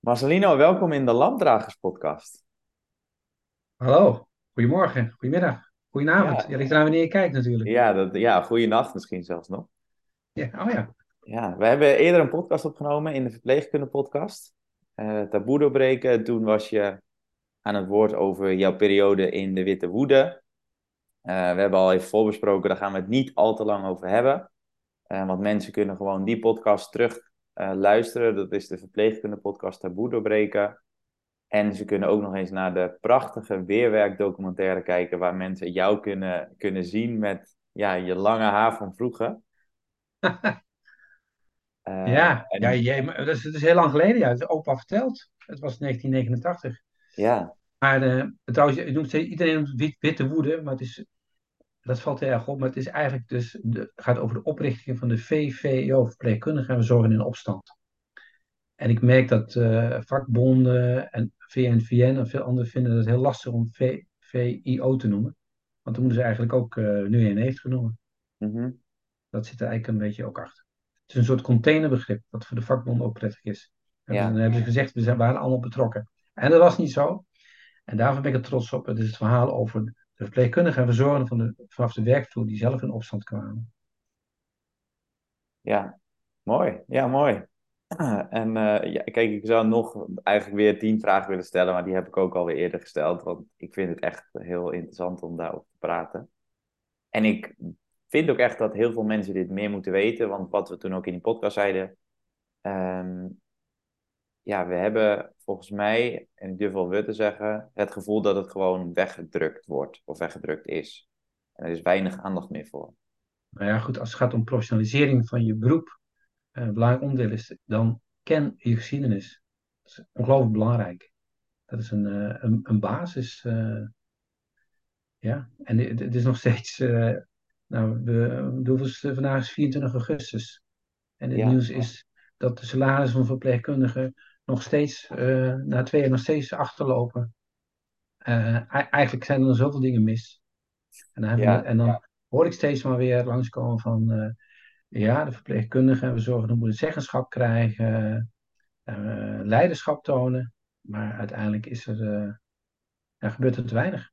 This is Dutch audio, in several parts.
Marcelino, welkom in de Landdragers podcast. Hallo, goedemorgen, goedemiddag, goedenavond. Ja, Ja, ligt eraan wanneer je kijkt natuurlijk. ja, dat, ja goede nacht misschien zelfs nog. Ja, oh ja. Ja, we hebben eerder een podcast opgenomen in de verpleegkunde podcast. Eh taboe doorbreken. Toen was je aan het woord over jouw periode in de Witte Woede. Eh, we hebben al even voorbesproken, daar gaan we het niet al te lang over hebben. Eh, want mensen kunnen gewoon die podcast terug eh, luisteren. Dat is de verpleegkunde podcast Taboe doorbreken. En ze kunnen ook nog eens naar de prachtige weerwerkdocumentaire kijken, waar mensen jou kunnen, kunnen zien met ja, je lange haar van vroeger. Eh, Ja, ja jij, dat is, dat is heel lang geleden, ja. Is opa verteld. Het was 1989. ja, Maar eh, trouwens, je noemt, steeds- iedereen noemt het wit- witte woede, maar het is, dat valt heel erg op. Maar het is eigenlijk dus, de, gaat over de oprichting van de VVO, Verpleegkundigen en Verzorgenden in Opstand. En ik merk dat eh, vakbonden en VNVN en veel anderen vinden het heel lastig om V- VIO te noemen. Want dan moeten ze eigenlijk ook eh, nu in heeft genomen. mhm, Dat zit er eigenlijk een beetje ook achter. Het is een soort containerbegrip, wat voor de vakbonden ook prettig is. En ja, dan hebben ze gezegd, we zijn, waren allemaal betrokken. En dat was niet zo. En daarvoor ben ik er trots op. Het is het verhaal over de verpleegkundigen en verzorgenden van de, vanaf de werkvloer die zelf in opstand kwamen. ja, mooi. Ja, mooi. En eh, ja, kijk, ik zou nog eigenlijk weer tien vragen willen stellen, maar die heb ik ook alweer eerder gesteld, want ik vind het echt heel interessant om daarover te praten. En ik vind ook echt dat heel veel mensen dit meer moeten weten, want wat we toen ook in die podcast zeiden, ehm, ja, we hebben volgens mij, en ik durf wel we te zeggen, het gevoel dat het gewoon weggedrukt wordt of weggedrukt is. En er is weinig aandacht meer voor. Nou ja, goed, als het gaat om professionalisering van je beroep, eh, een belangrijk onderdeel is, dan ken je geschiedenis. Dat is ongelooflijk belangrijk. Dat is een, eh, een, een basis. eh, Ja, en het is nog steeds, nou, we, de hoeveelste- vandaag is 24 augustus. En het Ja, nieuws is dat de salarissen van verpleegkundigen nog steeds, eh, na twee jaar nog steeds achterlopen. Eh, eigenlijk zijn er zoveel dingen mis. En dan, we, en dan hoor ik steeds maar weer langskomen van, eh, ja, de verpleegkundigen, we zorgen dat we zeggenschap krijgen, leiderschap tonen. Maar uiteindelijk is er, ja, gebeurt er te weinig.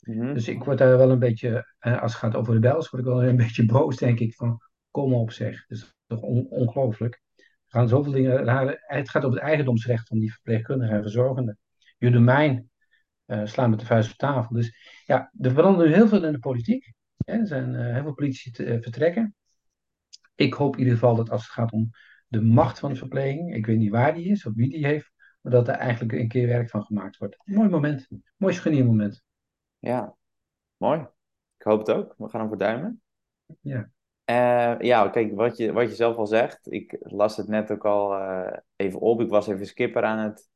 mhm, Dus ik word daar wel een beetje, als het gaat over de Belgen, word ik wel een beetje boos, denk ik, van kom op zeg. Dus toch on- ongelooflijk. Gaan zoveel dingen. Het gaat over het eigendomsrecht van die verpleegkundigen en verzorgenden. Je domein eh, slaan met de vuist op tafel. Dus ja, er verandert nu heel veel in de politiek. Hè. Er zijn eh, heel veel politici te, eh, vertrekken. Ik hoop in ieder geval dat als het gaat om de macht van de verpleging, ik weet niet waar die is of wie die heeft, maar dat er eigenlijk een keer werk van gemaakt wordt. Mooi moment. Mooi scharniermoment. ja, mooi. Ik hoop het ook. We gaan hem verduimen. Ja. Eh, ja, kijk, wat je, wat je zelf al zegt, ik las het net ook al eh, even op. Ik was even skipper aan het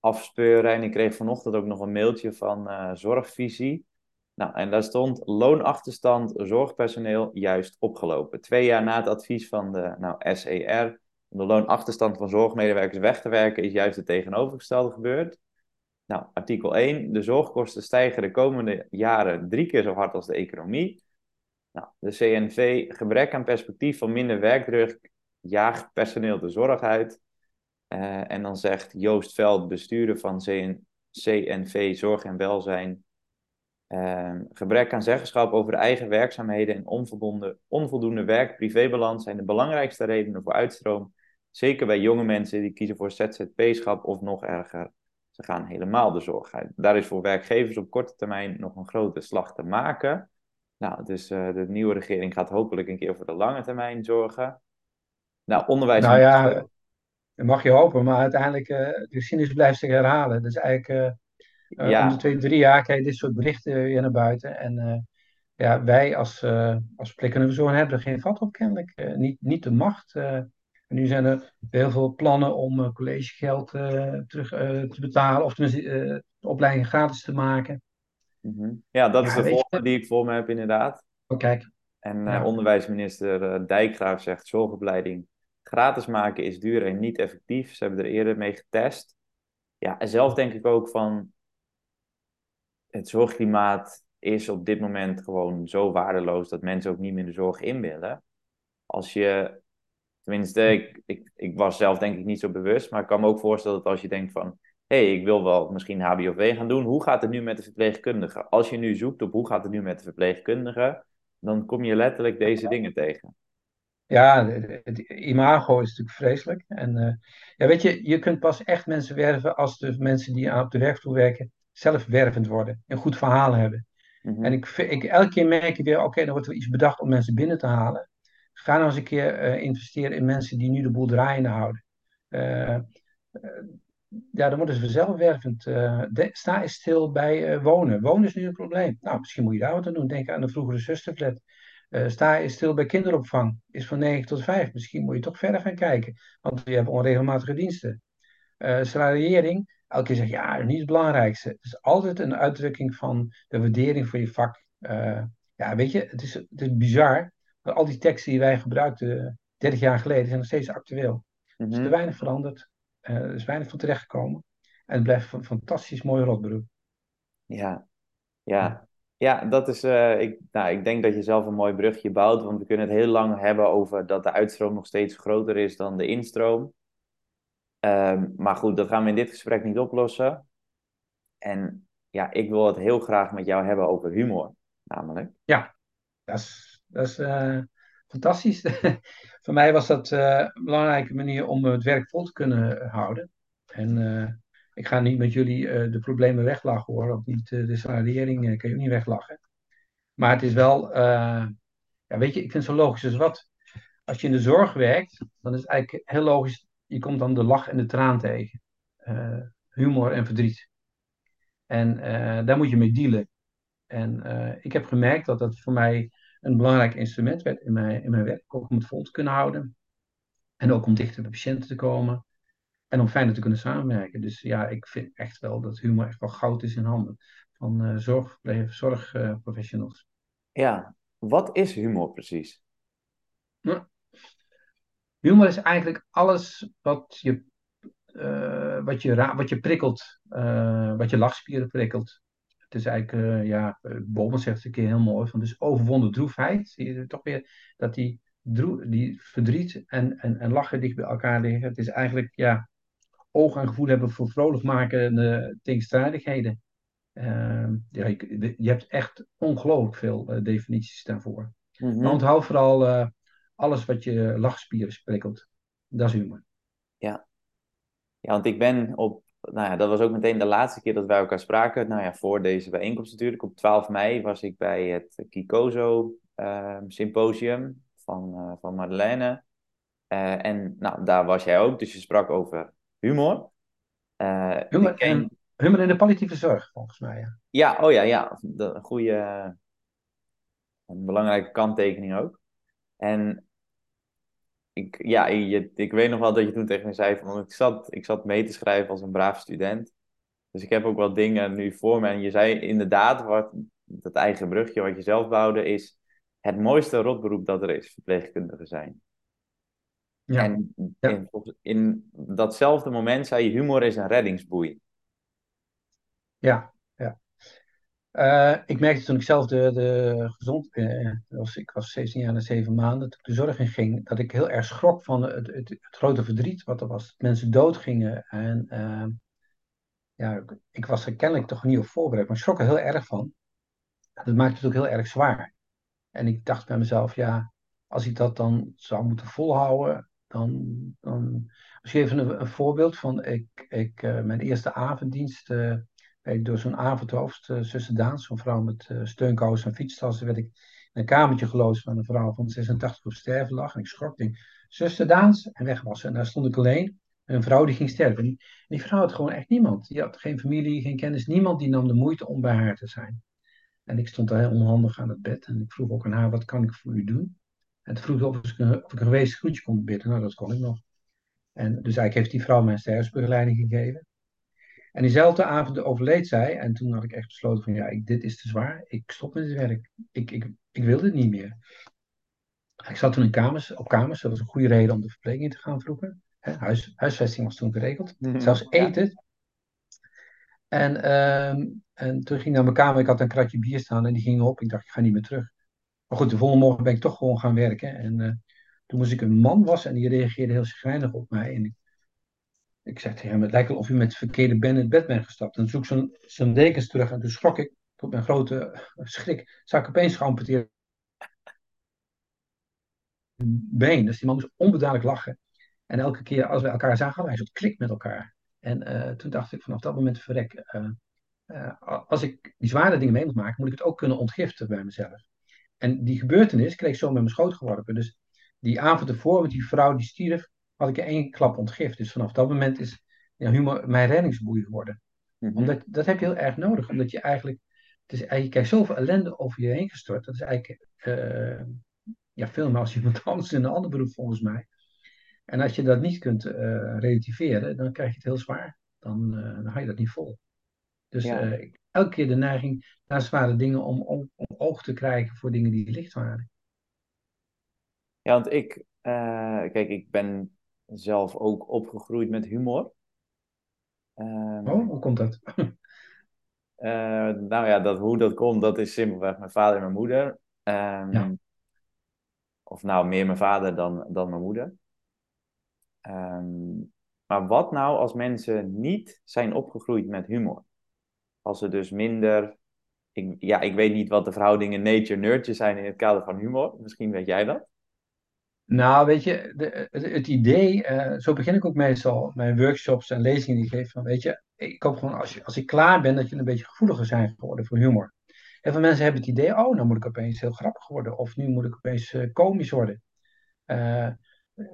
afspeuren en ik kreeg vanochtend ook nog een mailtje van eh, Zorgvisie. Nou, en daar stond loonachterstand zorgpersoneel juist opgelopen. Twee jaar na het advies van de nou, SER om de loonachterstand van zorgmedewerkers weg te werken, is juist het tegenovergestelde gebeurd. Nou, artikel 1. De zorgkosten stijgen de komende jaren drie keer zo hard als de economie. Nou, de CNV, gebrek aan perspectief van minder werkdruk, jaagt personeel de zorg uit. Eh, en dan zegt Joost Veld, bestuurder van CN CNV Zorg en Welzijn, ehm, gebrek aan zeggenschap over de eigen werkzaamheden en onvoldoende werk-privébalans zijn de belangrijkste redenen voor uitstroom. Zeker bij jonge mensen die kiezen voor ZZP-schap of nog erger, ze gaan helemaal de zorg uit. Daar is voor werkgevers op korte termijn nog een grote slag te maken. Nou, dus eh, de nieuwe regering gaat hopelijk een keer voor de lange termijn zorgen. Nou, Nou ja. Dat mag je hopen, maar uiteindelijk, eh de geschiedenis blijft zich herhalen. Dus eigenlijk, eh, om de twee, drie jaar krijg je dit soort berichten weer naar buiten. En ja, wij als, eh als hebben er geen vat op kennelijk. Niet, niet de macht. en nu zijn er heel veel plannen om collegegeld terug te betalen. Of tenminste de opleiding gratis te maken. Mhm. Ja, dat is Ja, de volgende die ik voor me heb, inderdaad. Oh, kijk, En eh, onderwijsminister eh, Dijkgraaf zegt: zorgopleiding gratis maken is duur en niet effectief. Ze hebben er eerder mee getest. Ja, en zelf denk ik ook van het zorgklimaat is op dit moment gewoon zo waardeloos dat mensen ook niet meer de zorg in willen. Als je, Tenminste, ik, ik, ik was zelf denk ik niet zo bewust, maar ik kan me ook voorstellen dat als je denkt van, hey, ik wil wel misschien HBOV gaan doen, hoe gaat het nu met de verpleegkundige? Als je nu zoekt op hoe gaat het nu met de verpleegkundige, dan kom je letterlijk deze dingen tegen. Ja, het imago is natuurlijk vreselijk. En uh, ja, weet je, je kunt pas echt mensen werven als de mensen die op de werkvloer werken zelf wervend worden. Een goed verhaal hebben. Mhm. En ik, ik, elke keer merk ik weer, oké, dan wordt er iets bedacht om mensen binnen te halen. Ga nou eens een keer uh, investeren in mensen die nu de boel draaiende houden. Uh, ja, dan worden ze vanzelf wervend. De, sta eens stil bij wonen. Wonen is nu een probleem. Nou, misschien moet je daar wat aan doen. Denk aan de vroegere zusterflat. Uh, sta je stil bij kinderopvang, is van 9 tot 5. Misschien moet je toch verder gaan kijken, want we hebben onregelmatige diensten. Uh, salariering, elke keer zeg je ja, niet het belangrijkste. Het is altijd een uitdrukking van de waardering voor je vak. Uh, ja, weet je, het is, het is bizar, maar al die teksten die wij gebruikten 30 jaar geleden zijn nog steeds actueel. Mm -hmm. Er is te weinig veranderd, er is weinig van terechtgekomen. En het blijft een fantastisch mooi rotberoep. Ja, ja. Ja, dat is, uh, ik, nou, ik denk dat je zelf een mooi brugje bouwt, want we kunnen het heel lang hebben over dat de uitstroom nog steeds groter is dan de instroom. Um, maar goed, dat gaan we in dit gesprek niet oplossen. En ja, ik wil het heel graag met jou hebben over humor, namelijk. Ja, dat is, dat is uh, fantastisch. Voor mij was dat uh, een belangrijke manier om het werk vol te kunnen houden. En ik ga niet met jullie uh, de problemen weglachen hoor. Ook niet de salariering kan je ook niet weglachen. Maar het is wel, ja, weet je, ik vind het zo logisch als wat. Als je in de zorg werkt, dan is het eigenlijk heel logisch. Je komt dan de lach en de traan tegen. humor en verdriet. En daar moet je mee dealen. En ik heb gemerkt dat dat voor mij een belangrijk instrument werd in mijn, in mijn werk. Ook om het vol te kunnen houden. En ook om dichter bij patiënten te komen. En om fijner te kunnen samenwerken. Dus ja, ik vind echt wel dat humor echt wel goud is in handen van uh, zorgprofessionals. Uh, ja, wat is humor precies? Nou, humor is eigenlijk alles wat je, uh, wat je, wat je prikkelt, wat je lachspieren prikkelt. Het is eigenlijk, ja, Bomen zegt het een keer heel mooi, van dus overwonnen droefheid. Zie je toch weer dat die, die verdriet en, en, en lachen dicht bij elkaar liggen. Het is eigenlijk, ja, oog en gevoel hebben voor vrolijkmakende tegenstrijdigheden. Uh, ja, je, je, hebt echt ongelooflijk veel uh, definities daarvoor. Mm -hmm. Maar onthoud vooral uh, alles wat je lachspieren prikkelt. Dat is humor. Ja. ja, want ik ben op, nou ja, dat was ook meteen de laatste keer dat wij elkaar spraken. Nou ja, voor deze bijeenkomst natuurlijk. Op 12 mei was ik bij het Kikozo symposium van, van Madeleine. en nou, daar was jij ook, dus je sprak over humor. Uh, humor, ken... en, humor in de palliatieve zorg, volgens mij. Ja, ja oh ja, ja. De, een goede, een belangrijke kanttekening ook. En ik, ja, je, ik weet nog wel dat je toen tegen me zei van, ik zat, ik zat mee te schrijven als een braaf student. Dus ik heb ook wel dingen nu voor me. En je zei inderdaad, wat, dat eigen brugje wat je zelf bouwde, is het mooiste rotberoep dat er is, verpleegkundige zijn. Ja. En in, in, datzelfde moment zei je, humor is een reddingsboei. Ja, ja. Uh, ik merkte toen ik zelf de, de gezond, uh, was, ik was 17 jaar en 7 maanden, toen ik de zorg in ging, dat ik heel erg schrok van het, het, grote verdriet wat er was. Dat mensen doodgingen. En ja, ik was er kennelijk toch niet op voorbereid, maar ik schrok er heel erg van. Dat maakte het ook heel erg zwaar. En ik dacht bij mezelf, ja, als ik dat dan zou moeten volhouden, dan, dan misschien even een, een voorbeeld van ik, ik, mijn eerste avonddienst door zo'n avondhoofd, uh, zuster Daan, zo'n vrouw met uh, steunkous en fietstassen, werd ik in een kamertje geloosd van een vrouw van 86 op sterven lag. En ik schrok, denk, zuster Daans, en weg was. En daar stond ik alleen. Een vrouw die ging sterven. En die, vrouw had gewoon echt niemand. Die had geen familie, geen kennis, niemand die nam de moeite om bij haar te zijn. En ik stond daar heel onhandig aan het bed en ik vroeg ook aan haar, wat kan ik voor u doen? En toen vroeg of ik, of ik een geweest groetje kon bidden. Nou, dat kon ik nog. En dus eigenlijk heeft die vrouw mijn sterfsbegeleiding gegeven. En diezelfde avond overleed zij. En toen had ik echt besloten van ja, ik, dit is te zwaar. Ik stop met het werk. Ik, ik, ik wil dit niet meer. Ik zat toen in kamers, op kamers. Dat was een goede reden om de verpleging te gaan vroegen. Huis, huisvesting was toen geregeld. Mm-hmm. Zelfs eten. En, um, en toen ging ik naar mijn kamer. Ik had een kratje bier staan en die ging op. Ik dacht, ik ga niet meer terug. Maar goed, de volgende morgen ben ik toch gewoon gaan werken. En uh, Toen moest ik een man wassen en die reageerde heel schrijnig op mij. En ik, ik zei tegen hem, het lijkt wel of u met verkeerde ben in bed bent gestapt. En zoek zo'n zo'n dekens terug en toen schrok ik, tot mijn grote schrik, zag ik opeens geamputeerd been. Dus die man moest onbeduidelijk lachen. En elke keer als we elkaar zagen, hadden wij een soort klik met elkaar. En uh, toen dacht ik vanaf dat moment, verrek, uh, als ik die zware dingen mee moet maken, moet ik het ook kunnen ontgiften bij mezelf. En die gebeurtenis kreeg ik zo met mijn schoot geworpen. Dus die avond ervoor met die vrouw die stierf, had ik één klap ontgift. Dus vanaf dat moment is ja, humor mijn reddingsboei geworden. -hmm. Omdat, dat heb je heel erg nodig, omdat je eigenlijk, het is, je krijgt zoveel ellende over je heen gestort. Dat is eigenlijk ja, veel meer als iemand anders in een ander beroep volgens mij. En als je dat niet kunt uh, relativeren, dan krijg je het heel zwaar. Dan, uh, dan hou je dat niet vol. Dus ja. elke keer de neiging naar zware dingen om, om, om, oog te krijgen voor dingen die licht waren. Ja, want ik, kijk, ik ben zelf ook opgegroeid met humor. Um, oh, hoe komt dat? nou ja, dat, hoe dat komt, dat is simpelweg mijn vader en mijn moeder. Um, ja. Of nou, meer mijn vader dan, dan mijn moeder. Um, maar wat nou als mensen niet zijn opgegroeid met humor? Als ze dus minder. Ik, ja, ik weet niet wat de verhoudingen nature-nurture zijn in het kader van humor. Misschien weet jij dat. Nou, weet je, de, het, idee, uh, zo begin ik ook meestal mijn workshops en lezingen die ik geef. Van, weet je, ik hoop gewoon als, je, als ik klaar ben dat je een beetje gevoeliger zijn geworden voor humor. Heel veel mensen hebben het idee, oh, nou moet ik opeens heel grappig worden. Of nu moet ik opeens uh, komisch worden. Uh,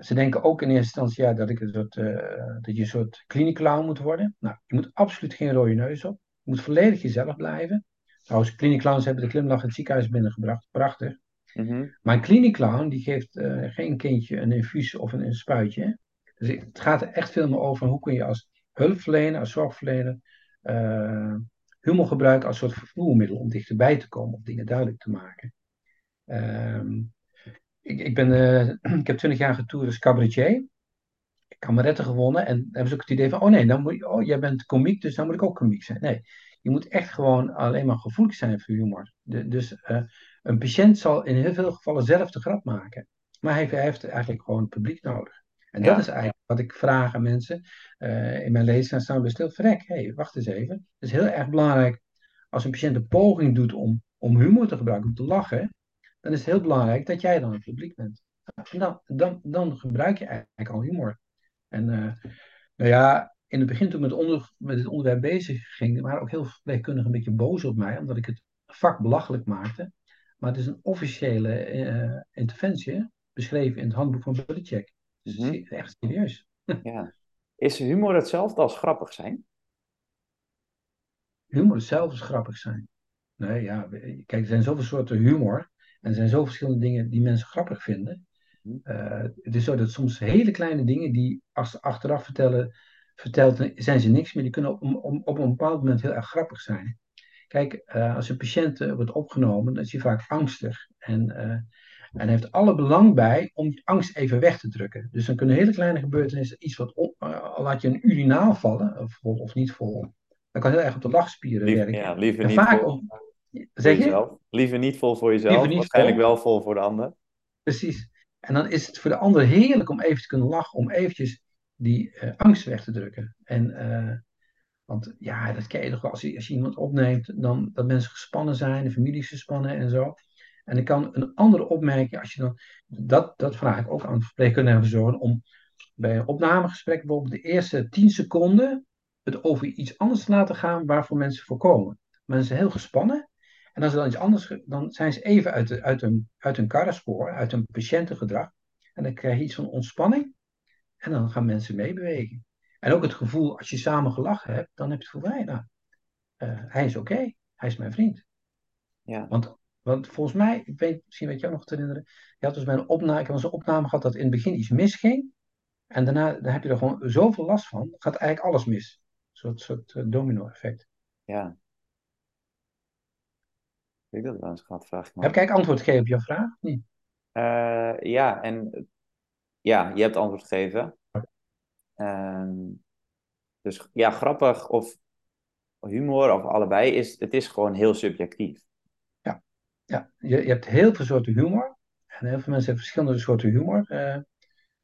ze denken ook in eerste instantie ja, dat, ik een soort, dat je een soort clown moet worden. Nou, je moet absoluut geen rode neus op. Je moet volledig jezelf blijven. Trouwens, clowns hebben de glimlach in het ziekenhuis binnengebracht. Prachtig. Mm -hmm. Maar een die geeft uh, geen kindje een infuus of een, spuitje. Dus het gaat er echt veel meer over hoe kun je als hulpverlener, als zorgverlener, uh, humor gebruiken als soort vervoermiddel om dichterbij te komen of dingen duidelijk te maken. Um, ik, ik, ben, uh, ik heb twintig jaar getoerd als cabaretier. Ik kameretten gewonnen. En hebben ze ook het idee van, oh nee, dan moet je, oh, jij bent komiek, dus dan moet ik ook komiek zijn. Nee, je moet echt gewoon alleen maar gevoelig zijn voor humor. Dus een patiënt zal in heel veel gevallen zelf de grap maken. Maar hij, heeft eigenlijk gewoon het publiek nodig. En ja. dat is eigenlijk wat ik vraag aan mensen uh, in mijn lezingen staan we stil. Verrek, hé, hey, wacht eens even. Het is heel erg belangrijk als een patiënt een poging doet om, om humor te gebruiken, om te lachen dan is het heel belangrijk dat jij dan het publiek bent. En dan, dan, dan gebruik je eigenlijk al humor. En uh, nou ja, in het begin toen ik met, onder, met het onderwerp bezig ging, waren ook heel veel verpleegkundigen een beetje boos op mij, omdat ik het vak belachelijk maakte. Maar het is een officiële uh, interventie, beschreven in het handboek van Belichick. Dus mm -hmm. echt serieus. ja. Is humor hetzelfde als grappig zijn? Humor hetzelfde als grappig zijn. Nee, ja, kijk, er zijn zoveel soorten humor. En er zijn zo verschillende dingen die mensen grappig vinden. Uh, het is zo dat soms hele kleine dingen die als ze achteraf vertellen, vertelt, zijn ze niks meer. Die kunnen op, op, op een bepaald moment heel erg grappig zijn. Kijk, uh, als een patiënt uh, wordt opgenomen, dan is hij vaak angstig. En, en heeft alle belang bij om die angst even weg te drukken. Dus dan kunnen hele kleine gebeurtenissen, iets wat op, laat je een urinaal vallen, of, of niet vol, dat kan heel erg op de lachspieren Lief, werken. Ja, liever en niet vaak vol. om, Zeg je? Liever niet vol voor jezelf, waarschijnlijk vol. wel vol voor de ander. Precies. En dan is het voor de ander heerlijk om even te kunnen lachen, om eventjes die uh, angst weg te drukken. En, uh, want ja, dat ken je toch wel. Als je, als iemand opneemt, dan dat mensen gespannen zijn, de families gespannen en zo. En dan kan een andere opmerking, als je dan, dat, dat vraag ik ook aan verpleegkundigen en verzorgen, om bij een opnamegesprek bijvoorbeeld de eerste 10 seconden het over iets anders te laten gaan waarvoor mensen voorkomen. Mensen zijn heel gespannen en als er dan iets anders, dan zijn ze even uit, de, uit, een, uit karrenspoor, uit een patiëntengedrag. En dan krijg je iets van ontspanning. En dan gaan mensen meebewegen. En ook het gevoel, als je samen gelachen hebt, dan heb je het gevoel, nou, uh, hij is oké, okay, hij is mijn vriend. Ja. Want, want volgens mij, ik weet, misschien weet je ook nog te herinneren, je had dus bij een opname, ik had een opname gehad dat in het begin iets misging. En daarna dan heb je er gewoon zoveel last van, gaat eigenlijk alles mis. Een soort, soort uh, domino-effect. Ja, ik dat wel eens gehad, vraag ik me. Heb ik eigenlijk antwoord gegeven op jouw vraag? Niet? Uh, ja, en ja, je hebt antwoord gegeven. Uh, dus ja, grappig of humor of allebei, is, het is gewoon heel subjectief. Ja, ja. Je, je hebt heel veel soorten humor. En heel veel mensen hebben verschillende soorten humor. Eh,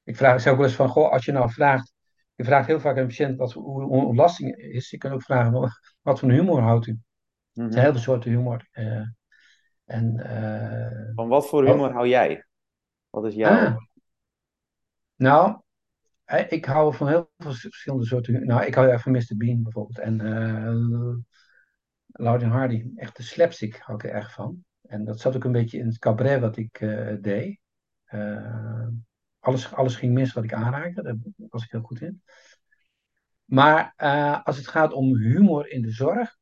ik vraag zelf ook wel eens van, goh, als je nou vraagt, je vraagt heel vaak aan een patiënt wat, hoe, hoe ontlasting is. Je kunt ook vragen, wat, wat voor humor houdt u? Er zijn Mhm. heel veel soorten humor. eh, en, eh, Van wat voor oh, humor hou jij? Wat is jouw... ah, nou, ik hou van heel veel verschillende soorten. Nou, ik hou erg van Mr. Bean bijvoorbeeld. En en Hardy, echt de slapstick hou ik er erg van. En dat zat ook een beetje in het cabaret wat ik eh, deed. Eh, alles, alles ging mis wat ik aanraakte, daar was ik heel goed in. Maar als het gaat om humor in de zorg,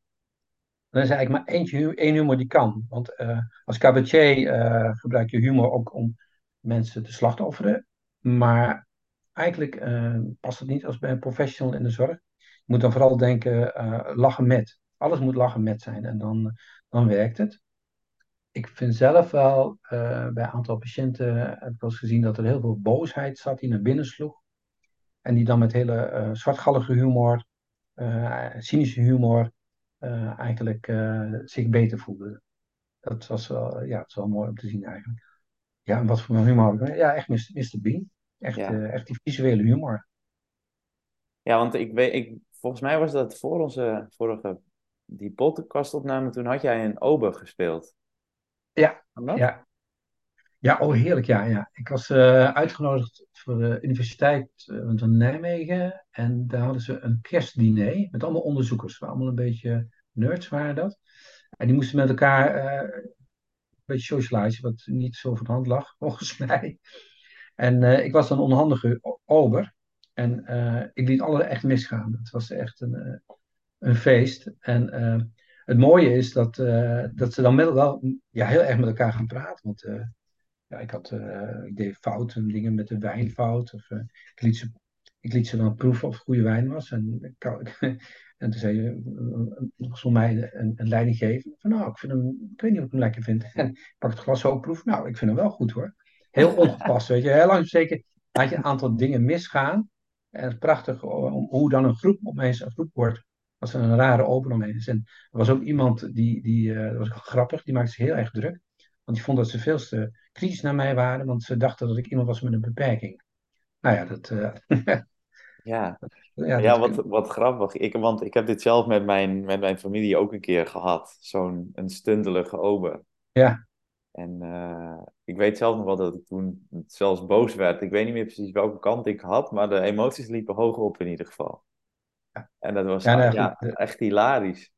dan is er eigenlijk maar eentje, één humor die kan. Want als cabaretier gebruik je humor ook om mensen te slachtofferen. Maar eigenlijk eh, past het niet als bij een professional in de zorg. Je moet dan vooral denken, eh, lachen met. Alles moet lachen met zijn en dan, dan werkt het. Ik vind zelf wel, eh, bij een aantal patiënten heb ik wel eens gezien dat er heel veel boosheid zat die naar binnen sloeg. En die dan met hele zwartgallige humor, cynische humor, eigenlijk zich beter voelden. Dat was wel, ja, het is wel mooi om te zien eigenlijk. Ja, en wat voor humor? Ja, echt. Mr. Bean. Echt, Ja. eh, echt die visuele humor. Ja, want ik weet, ik, volgens mij was dat voor onze vorige, die podcastopname, toen had jij een ober gespeeld. Ja, ja. Ja, oh heerlijk, ja, ja. Ik was eh, uitgenodigd voor de Universiteit eh, van Nijmegen en daar hadden ze een kerstdiner met allemaal onderzoekers. Waar allemaal een beetje nerds waren dat. En die moesten met elkaar eh, een beetje socializen, wat niet zo van de hand lag, volgens mij. En eh, ik was dan onhandige ober en eh, ik liet alles echt misgaan. Het was echt een, eh, een feest. En het mooie is dat, dat ze dan met, wel ja, heel erg met elkaar gaan praten. Want ja, ik, had, ik deed fouten, dingen met de wijn fout. Of, ik, liet ze, ik liet ze dan proeven of het goede wijn was. En, en toen zei je, volgens mij een, een leiding geven. Van nou, ik, vind hem, ik weet niet of ik hem lekker vind. En ik pak het glas ook proef. Nou, ik vind hem wel goed hoor. Heel ongepast, weet je. Heel lang zeker laat je een aantal dingen misgaan. En het is prachtig om, hoe dan een groep opeens een groep wordt. Als er een rare open omheen is. En er was ook iemand die, die eh, dat was grappig, die maakte zich heel erg druk. Want die vond dat ze veel te kritisch naar mij waren, want ze dachten dat ik iemand was met een beperking. Nou ja, dat. eh, Ja, ja, wat, wat grappig. Ik, want ik heb dit zelf met mijn, met mijn familie ook een keer gehad. Zo'n een stuntelige ober. ja, En eh, ik weet zelf nog wel dat ik toen zelfs boos werd. Ik weet niet meer precies welke kant ik had, maar de emoties liepen hoog op in ieder geval. Ja. En dat was Ja, nou, ja, de- echt hilarisch.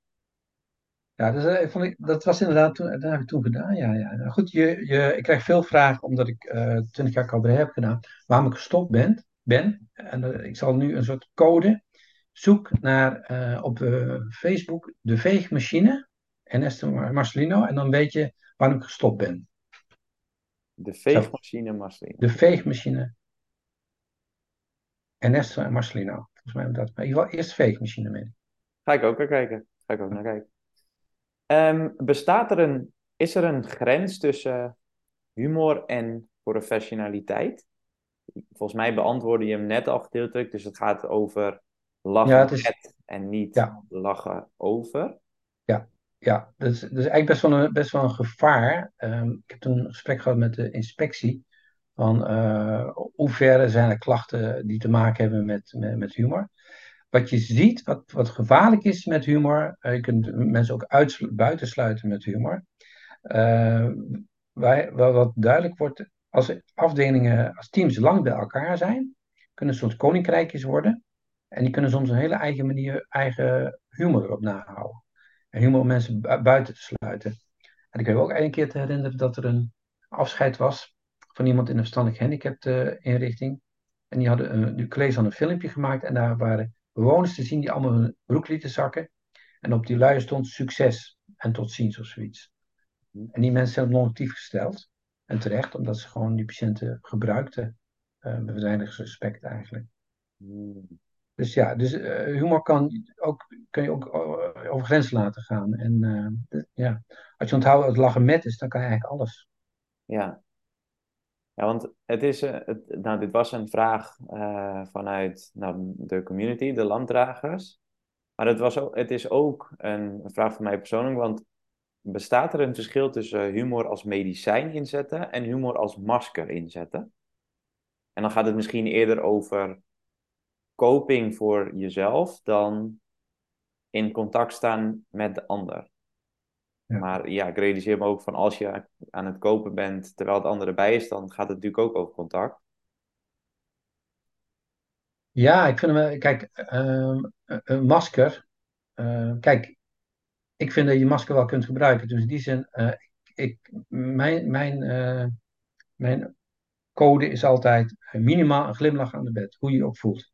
ja dus, eh, vond ik, dat was inderdaad toen, dat heb ik toen gedaan. Ja, ja. Nou, goed, je, je, ik krijg veel vragen omdat ik eh 20 jaar cabaret heb gedaan, waarom ik gestopt ben. ben. En eh, ik zal nu een soort code. Zoek naar eh, op eh, Facebook de veegmachine, Ernesto Marcelino, en dan weet je waarom ik gestopt ben. De veegmachine Marceline. De veegmachine. Ernesto en Marcelino. Volgens mij dat. Maar in ieder geval eerst veegmachine mee. Ga ik ook naar kijken. Ga ik ook naar kijken. Ehm, bestaat er een, is er een grens tussen humor en professionaliteit? Volgens mij beantwoordde je hem net al gedeeltelijk, dus het gaat over lachen Ja, is- en niet Ja. lachen over. Ja, dat is, eigenlijk best wel een, best wel een gevaar. Ehm, ik heb toen een gesprek gehad met de inspectie. Van eh hoe ver zijn er klachten die te maken hebben met, met, humor. Wat je ziet, wat, wat gevaarlijk is met humor. eh, je kunt mensen ook buitensluiten met humor. Eh, wij, wat duidelijk wordt, als afdelingen, als teams lang bij elkaar zijn, kunnen soms koninkrijkjes worden. En die kunnen soms een hele eigen manier, eigen humor erop nahouden. En om mensen bu- buiten te sluiten. En ik heb ook een keer te herinneren dat er een afscheid was van iemand in een verstandelijk gehandicapte inrichting. En die hadden een, die collega's hadden een filmpje gemaakt en daar waren bewoners te zien die allemaal hun broek lieten zakken. En op die luier stond succes en tot ziens of zoiets. En die mensen zijn non-actief gesteld. En terecht, omdat ze gewoon die patiënten gebruikten. eh met weinig respect eigenlijk. Hmm. Dus ja, dus eh, humor kan, ook, kun je ook eh, over grenzen laten gaan. En eh, ja, als je onthoudt dat lachen met is, dan kan je eigenlijk alles. Ja. Ja, want het is, het, nou, dit was een vraag vanuit nou, de community, de landdragers. Maar het, was ook, het is ook een, een vraag van mij persoonlijk, want bestaat er een verschil tussen humor als medicijn inzetten en humor als masker inzetten? En dan gaat het misschien eerder over coping voor jezelf dan in contact staan met de ander. Ja. Maar ja, ik realiseer me ook van als je aan het kopen bent terwijl het andere bij is, dan gaat het natuurlijk ook over contact. Ja, ik vind hem, kijk, ehm, een masker. eh, kijk, ik vind dat je masker wel kunt gebruiken. Dus in die zin, eh, ik, mijn, mijn, eh, mijn code is altijd minimaal een glimlach aan de bed, hoe je je ook voelt.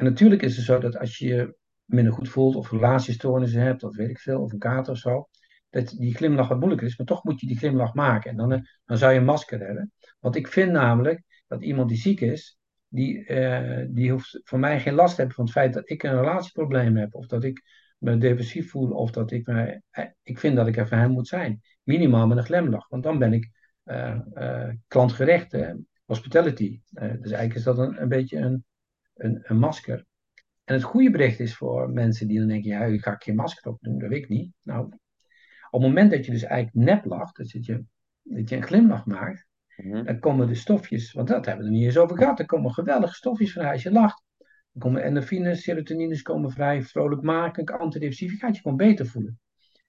En natuurlijk is het zo dat als je je minder goed voelt, of relatiestoornissen hebt, of weet ik veel, of een kater of zo, dat die glimlach wat moeilijker is, maar toch moet je die glimlach maken. En dan, eh, dan zou je een masker hebben. Want ik vind namelijk dat iemand die ziek is, die, eh, die hoeft voor mij geen last te hebben van het feit dat ik een relatieprobleem heb, of dat ik me depressief voel, of dat ik eh, Ik vind dat ik er voor hem moet zijn. Minimaal met een glimlach, want dan ben ik eh, klantgericht, hè, hospitality. Dus eigenlijk is dat een, een beetje een, een, een masker. En het goede bericht is voor mensen die dan denken, ja, ik ga geen masker op doen, dat weet ik niet. Nou, op het moment dat je dus eigenlijk nep lacht, dus dat je, dat je een glimlach maakt, Mhm. dan komen de stofjes, want dat hebben we er niet eens over gehad, er komen geweldige stofjes vrij als je lacht. Dan komen endorfines, serotonines komen vrij, vrolijkmakend, antidepressief, je gaat je gewoon beter voelen.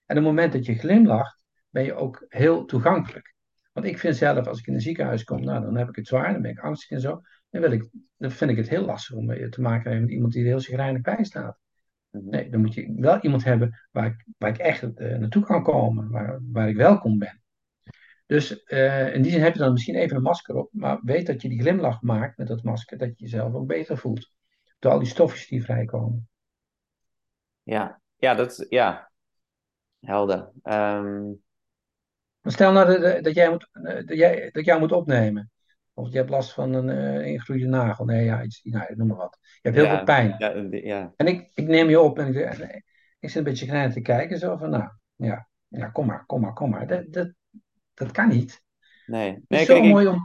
En op het moment dat je glimlacht, ben je ook heel toegankelijk. Want ik vind zelf, als ik in een ziekenhuis kom, nou, dan heb ik het zwaar, dan ben ik angstig en zo. Dan, wil ik, dan vind ik het heel lastig om eh, te maken hebben met iemand die er heel chagrijnig bij staat. Mhm. Nee, dan moet je wel iemand hebben waar ik, waar ik echt eh, naartoe kan komen, waar, waar ik welkom ben. Dus eh, in die zin heb je dan misschien even een masker op, maar weet dat je die glimlach maakt met dat masker, dat je jezelf ook beter voelt. Door al die stofjes die vrijkomen. Ja, ja, dat is, ja, helder. Ehm, stel nou dat, dat, jij moet, dat, jij, dat jij moet opnemen. Of je hebt last van een eh, ingegroeide nagel. Nee, ja, iets, nou, noem maar wat. Je hebt heel ja, veel pijn. Ja, die- ja, En ik, ik neem je op en ik, en ik zit een beetje klein te kijken. Zo van, nou, ja, ja kom maar, kom maar, kom maar. Dat, dat, dat kan niet. nee. Het is zo ik- mooi om.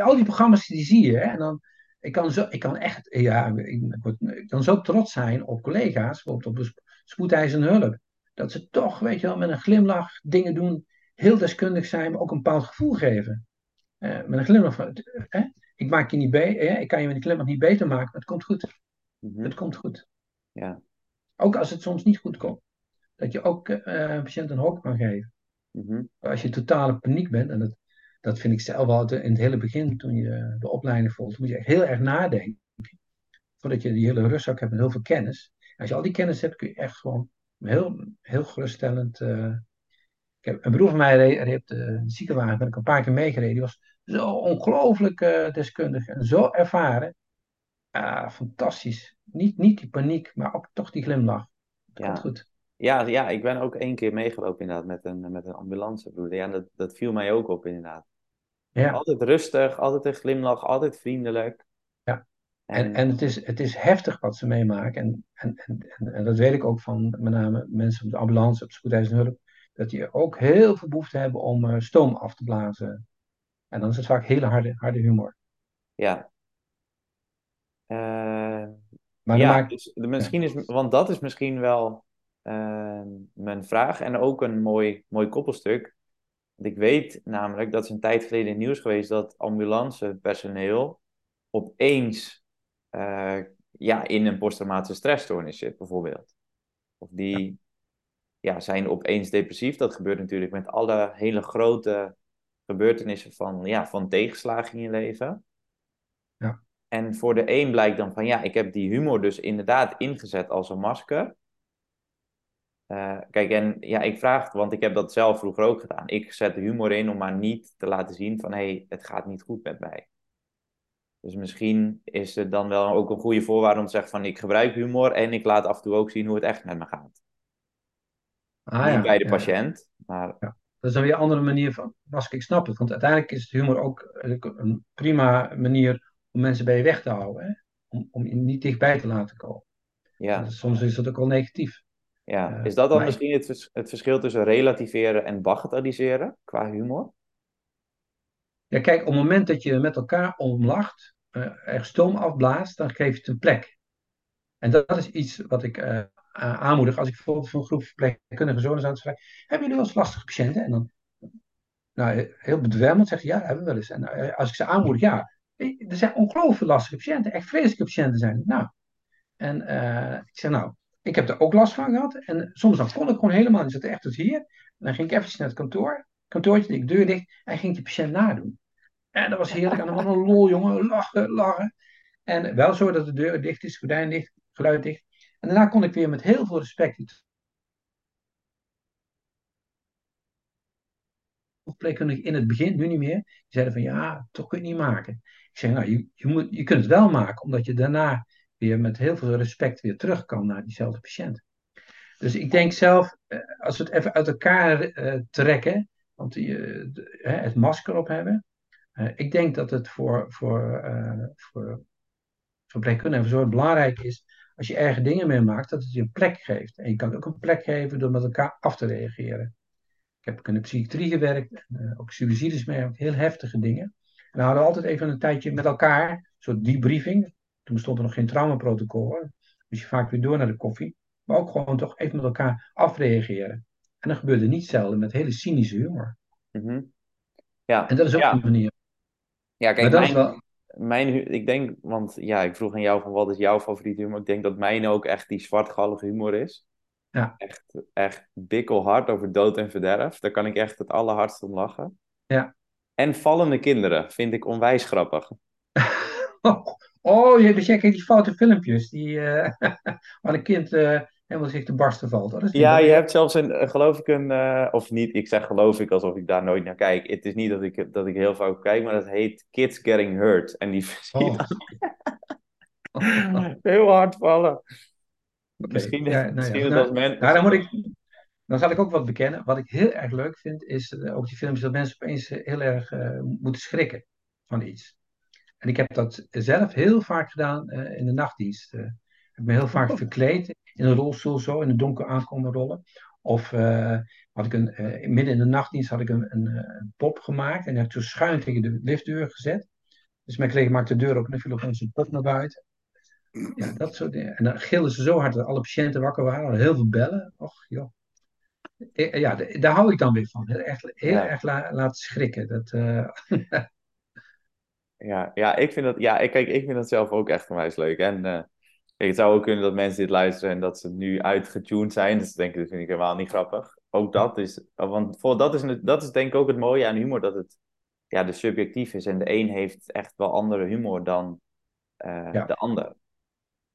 al die programma's die zie je. Hè, en dan, ik, kan zo, ik kan echt. Ja, ik, ik word- ik kan zo trots zijn op collega's. Bijvoorbeeld op de sp- spoedeisende hulp. Dat ze toch, weet je wel, met een glimlach dingen doen. Heel deskundig zijn, maar ook een bepaald gevoel geven. Eh, met een glimlach. van, hè, ik maak je niet beter. Ik kan je met een glimlach niet beter maken. Maar het komt goed. Mhm. Het komt goed. Ja. Ook als het soms niet goed komt. Dat je ook eh, een patiënt een hoop kan geven. Mhm. Als je totale paniek bent, en dat, dat vind ik zelf wel in het hele begin, toen je de opleiding volgt, moet je echt heel erg nadenken. Voordat je die hele rustzak hebt met heel veel kennis. Als je al die kennis hebt, kun je echt gewoon heel, heel geruststellend. eh, ik heb, een broer van mij reed, de ziekenwagen, ben ik een paar keer meegereden. Die was zo ongelooflijk eh, deskundig en zo ervaren. Ah, fantastisch. Niet, niet die paniek, maar ook toch die glimlach. Ja. goed. Ja, ja, ik ben ook één keer meegelopen inderdaad met een, met een ambulancebroeder. Ja, dat, dat viel mij ook op inderdaad. Ja. Altijd rustig, altijd een glimlach, altijd vriendelijk. Ja. En, En, en het, is, het is heftig wat ze meemaken. En, en, en, en, en dat weet ik ook van met name mensen op de ambulance, op de spoedeisende hulp. Dat die ook heel veel behoefte hebben om eh, stoom af te blazen. En dan is het vaak hele harde, harde humor. ja. Eh, Maar ja, maakt, dus misschien is, want dat is misschien wel eh, mijn vraag en ook een mooi, mooi koppelstuk. Want ik weet namelijk, dat is een tijd geleden in het nieuws geweest, dat ambulancepersoneel opeens eh, ja, in een posttraumatische stressstoornis zit, bijvoorbeeld. Of die ja, zijn opeens depressief. Dat gebeurt natuurlijk met alle hele grote gebeurtenissen van, ja, van tegenslagen in je leven. Ja. En voor de een blijkt dan van, ja, ik heb die humor dus inderdaad ingezet als een masker. Eh, kijk, en ja, ik vraag, want ik heb dat zelf vroeger ook gedaan. Ik zet humor in om maar niet te laten zien van, hé, hey, het gaat niet goed met mij. Dus misschien is het dan wel ook een goede voorwaarde om te zeggen van, ik gebruik humor en ik laat af en toe ook zien hoe het echt met me gaat. ah, niet ja, bij de ja. patiënt, maar Dat is dan weer een andere manier van masker. Ik snap het. Want uiteindelijk is het humor ook eh, een prima manier om mensen bij je weg te houden. Hè? Om, om je niet dichtbij te laten komen. ja. Soms is dat ook al negatief. Ja, Eh, is dat dan ik- misschien het, het verschil tussen relativeren en bagatelliseren qua humor? Ja, kijk, op het moment dat je met elkaar omlacht, eh, er stoom afblaast, dan geef je het een plek. En dat is iets wat ik uh, aanmoedig. Als ik bijvoorbeeld voor een groep verpleegkundige zones aan het vragen, hebben jullie wel eens lastige patiënten? En dan, nou, heel bedwelmend zeggen ja, hebben we wel eens. En uh, als ik ze aanmoedig, ja, er zijn ongelooflijk lastige patiënten, echt vreselijke patiënten zijn. Nou, en ik zeg nou, ik heb er ook last van gehad. En soms dan kon ik gewoon helemaal niet. Ik zat echt tot hier. En dan ging ik eventjes naar het kantoor. Kantoortje, de deur dicht. En ging die patiënt nadoen. En dat was heerlijk. En dan was een lol, jongen. Lachen, lachen. En wel zo dat de deur dicht is, gordijn dicht, geluid dicht. En daarna kon ik weer met heel veel respect verpleegkundige in het begin, nu niet meer, die zeiden van ja, toch kun je het niet maken. Ik zeg, nou, je, je, moet, je kunt het wel maken, omdat je daarna weer met heel veel respect weer terug kan naar diezelfde patiënt. Dus ik denk zelf, eh, als we het even uit elkaar uh, trekken, want die, uh, het masker op hebben. ik denk dat het voor, voor, voor verpleegkundigen en verzorgers belangrijk is, als je erge dingen meemaakt, dat het je een plek geeft. En je kan ook een plek geven door met elkaar af te reageren. Ik heb ook in de psychiatrie gewerkt, ook suicides meegemaakt, heel heftige dingen. En we hadden altijd even een tijdje met elkaar, een soort debriefing. Toen stond er nog geen traumaprotocol. Dus je vaak weer door naar de koffie. Maar ook gewoon toch even met elkaar afreageren. En dat gebeurde niet zelden met hele cynische humor. Mm ja. En dat is ook een manier. Ja, kijk, mijn, wel... mijn, ik denk, want ja, ik vroeg aan jou van wat is jouw favoriete humor? Ik denk dat mijn ook echt die zwartgallige humor is. Ja. Echt, echt bikkelhard over dood en verderf. Daar kan ik echt het allerhardst om lachen. Ja. En vallende kinderen vind ik onwijs grappig. Oh, je, dus jij kijkt die foute filmpjes die, uh, waar een kind uh, helemaal zich te barsten valt. Ja, je hebt zelfs een, geloof ik, een, uh, of niet, ik zeg geloof ik alsof ik daar nooit naar kijk. Het is niet dat ik, dat ik heel vaak kijk, maar dat heet Kids Getting Hurt. En die oh. heel hard vallen. Okay. Misschien, ja, nou misschien ja. dat nou, men... nou, dan moet ik, dan zal ik ook wat bekennen. Wat ik heel erg leuk vind, is ook die filmpjes dat mensen opeens heel erg moeten schrikken van iets. En ik heb dat zelf heel vaak gedaan uh, in de nachtdienst. Uh, ik heb me heel vaak oh. verkleed in een rolstoel zo, in het donker aankomen rollen. Of uh, had ik een, midden in de nachtdienst had ik een, een, een, pop gemaakt en heb toen schuin tegen de liftdeur gezet. Dus mijn collega maakte de deur open en viel op een pop naar buiten. Ja, dat soort dingen. En dan gilden ze zo hard dat alle patiënten wakker waren. Heel veel bellen. Och, joh. Ja, daar hou ik dan weer van. Heel erg, heel ja. erg la, laten schrikken. Dat, ja, ja, ik vind dat, ja, ik, kijk, ik vind dat zelf ook echt onwijs leuk. En kijk, het zou ook kunnen dat mensen dit luisteren en dat ze nu uitgetuned zijn. Dus denk ik, dat vind ik helemaal niet grappig. Ook dat is, want voor, dat, is, dat is denk ik ook het mooie aan humor, dat het ja, de subjectief is. En de een heeft echt wel andere humor dan uh, ja. de ander. Dat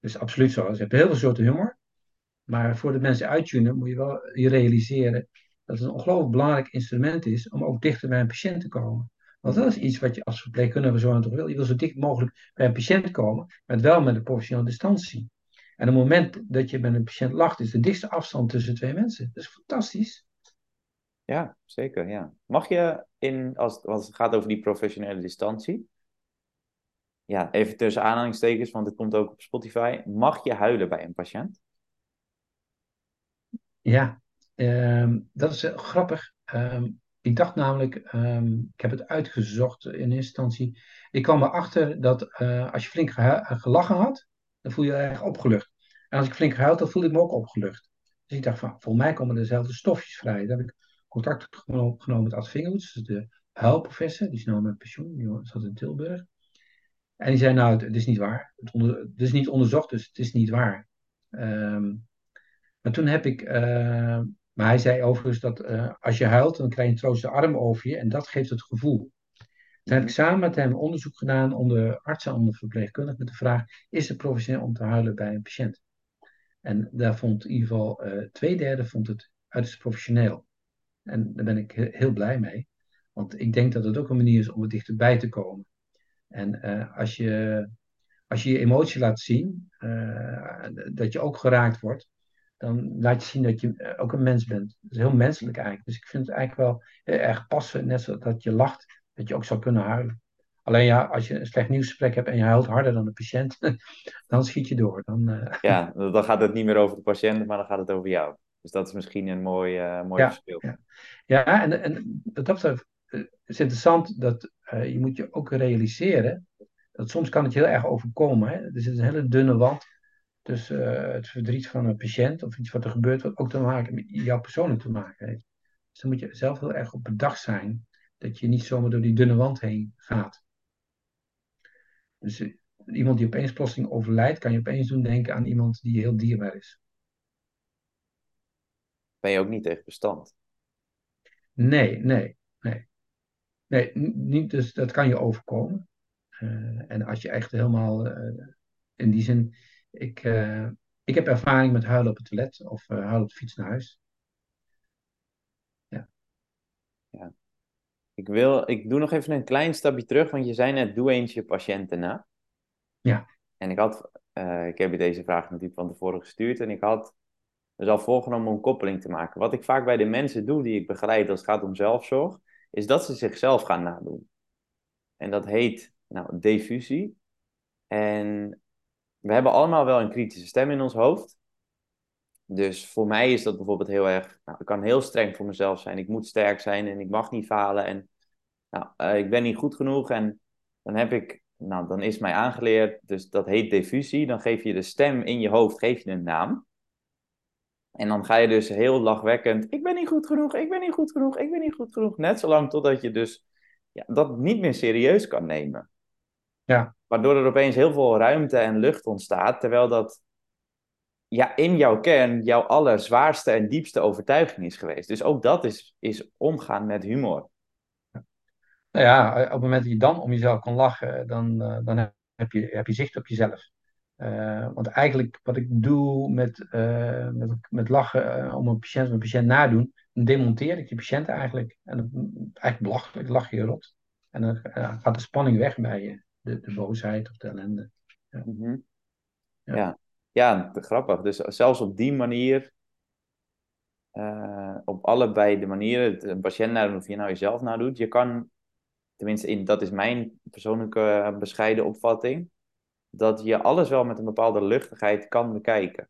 is absoluut zo. Je hebt heel veel soorten humor. Maar voor de mensen uittunen moet je wel je realiseren dat het een ongelooflijk belangrijk instrument is om ook dichter bij een patiënt te komen. Want dat is iets wat je als verpleegkundige zo toch wil. Je wil zo dicht mogelijk bij een patiënt komen, maar wel met een professionele distantie. En op het moment dat je met een patiënt lacht, is de dichtste afstand tussen twee mensen. Dat is fantastisch. Ja, zeker. Ja. Mag je in, als, als het gaat over die professionele distantie, ja, even tussen aanhalingstekens, want het komt ook op Spotify. Mag je huilen bij een patiënt? Ja, um, dat is uh, grappig. Um, ik dacht namelijk, um, ik heb het uitgezocht in eerste instantie. Ik kwam erachter dat uh, als je flink gelachen had, dan voel je je erg opgelucht. En als ik flink gehuild, dan voelde ik me ook opgelucht. Dus ik dacht van, volgens mij komen dezelfde stofjes vrij. Daar heb ik contact opgenomen met Ad Vingerhoets, de huilprofessor. Die is nu met pensioen, die zat in Tilburg. En die zei, nou, het, is niet waar. Het, is niet onderzocht, dus het is niet waar. Um, maar toen heb ik uh, maar hij zei overigens dat uh, als je huilt, dan krijg je een troost de arm over je en dat geeft het gevoel. Toen heb ik samen met hem onderzoek gedaan onder artsen en onder verpleegkundigen met de vraag: is het professioneel om te huilen bij een patiënt? En daar vond in ieder geval uh, twee derde vond het uiterst professioneel. En daar ben ik heel blij mee. Want ik denk dat het ook een manier is om er dichterbij te komen. En uh, als, je, als je je emotie laat zien, dat je ook geraakt wordt, dan laat je zien dat je eh, ook een mens bent. Dat is heel menselijk eigenlijk. Dus ik vind het eigenlijk wel heel erg passen, net zoals dat je lacht, dat je ook zou kunnen huilen. Alleen ja, als je een slecht nieuwsgesprek hebt en je huilt harder dan de patiënt, dan schiet je door. Dan, uh... Ja, dan gaat het niet meer over de patiënt, maar dan gaat het over jou. Dus dat is misschien een mooi, uh, mooi ja, verschil. Ja, ja en, en dat betreft is interessant dat uh, je moet je ook realiseren dat soms kan het heel erg overkomen. Hè? Er zit een hele dunne wand Dus eh, het verdriet van een patiënt of iets wat er gebeurt, wat ook te maken met jou persoonlijk te maken heeft. Dus dan moet je zelf heel erg op bedacht zijn dat je niet zomaar door die dunne wand heen gaat. Dus eh, iemand die opeens plotseling overlijdt, kan je opeens doen denken aan iemand die heel dierbaar is. Ben je ook niet tegen bestand? Nee, nee, nee. Nee, niet, dus dat kan je overkomen. Uh, en als je echt helemaal, in die zin, ik, uh, ik heb ervaring met huilen op het toilet of huilen op de fiets naar huis. Ja. ja. Ik, wil, ik doe nog even een klein stapje terug, want je zei net, doe eens je patiënten na. Ja. En ik had, ik heb je deze vraag natuurlijk van tevoren gestuurd en ik had dus al voorgenomen om een koppeling te maken. Wat ik vaak bij de mensen doe die ik begeleid als het gaat om zelfzorg, is dat ze zichzelf gaan nadoen. En dat heet nou, diffusie. En we hebben allemaal wel een kritische stem in ons hoofd. Dus voor mij is dat bijvoorbeeld heel erg. Nou, ik kan heel streng voor mezelf zijn. Ik moet sterk zijn en ik mag niet falen. En nou, uh, ik ben niet goed genoeg. En dan heb ik. Nou, dan is mij aangeleerd. Dus dat heet diffusie. Dan geef je de stem in je hoofd geef je een naam. En dan ga je dus heel lachwekkend, ik ben niet goed genoeg, ik ben niet goed genoeg, ik ben niet goed genoeg. Net zolang totdat je dus ja, dat niet meer serieus kan nemen. Ja. Waardoor er opeens heel veel ruimte en lucht ontstaat, terwijl dat ja, in jouw kern jouw allerzwaarste en diepste overtuiging is geweest. Dus ook dat is, is omgaan met humor. Nou ja, op het moment dat je dan om jezelf kan lachen, dan, uh, dan heb, je, heb je zicht op jezelf. Uh, want eigenlijk wat ik doe met, met, met lachen om een patiënt, een patiënt nadoen, dan demonteer ik die patiënt eigenlijk. En dan, eigenlijk belachelijk, lach je rot. En dan gaat de spanning weg bij je, de, de boosheid of de ellende. Ja, mm -hmm. ja. ja. ja grappig. Dus zelfs op die manier, op allebei de manieren, een patiënt nadoen of je nou jezelf nadoet, je kan, tenminste in, dat is mijn persoonlijke bescheiden opvatting, dat je alles wel met een bepaalde luchtigheid kan bekijken.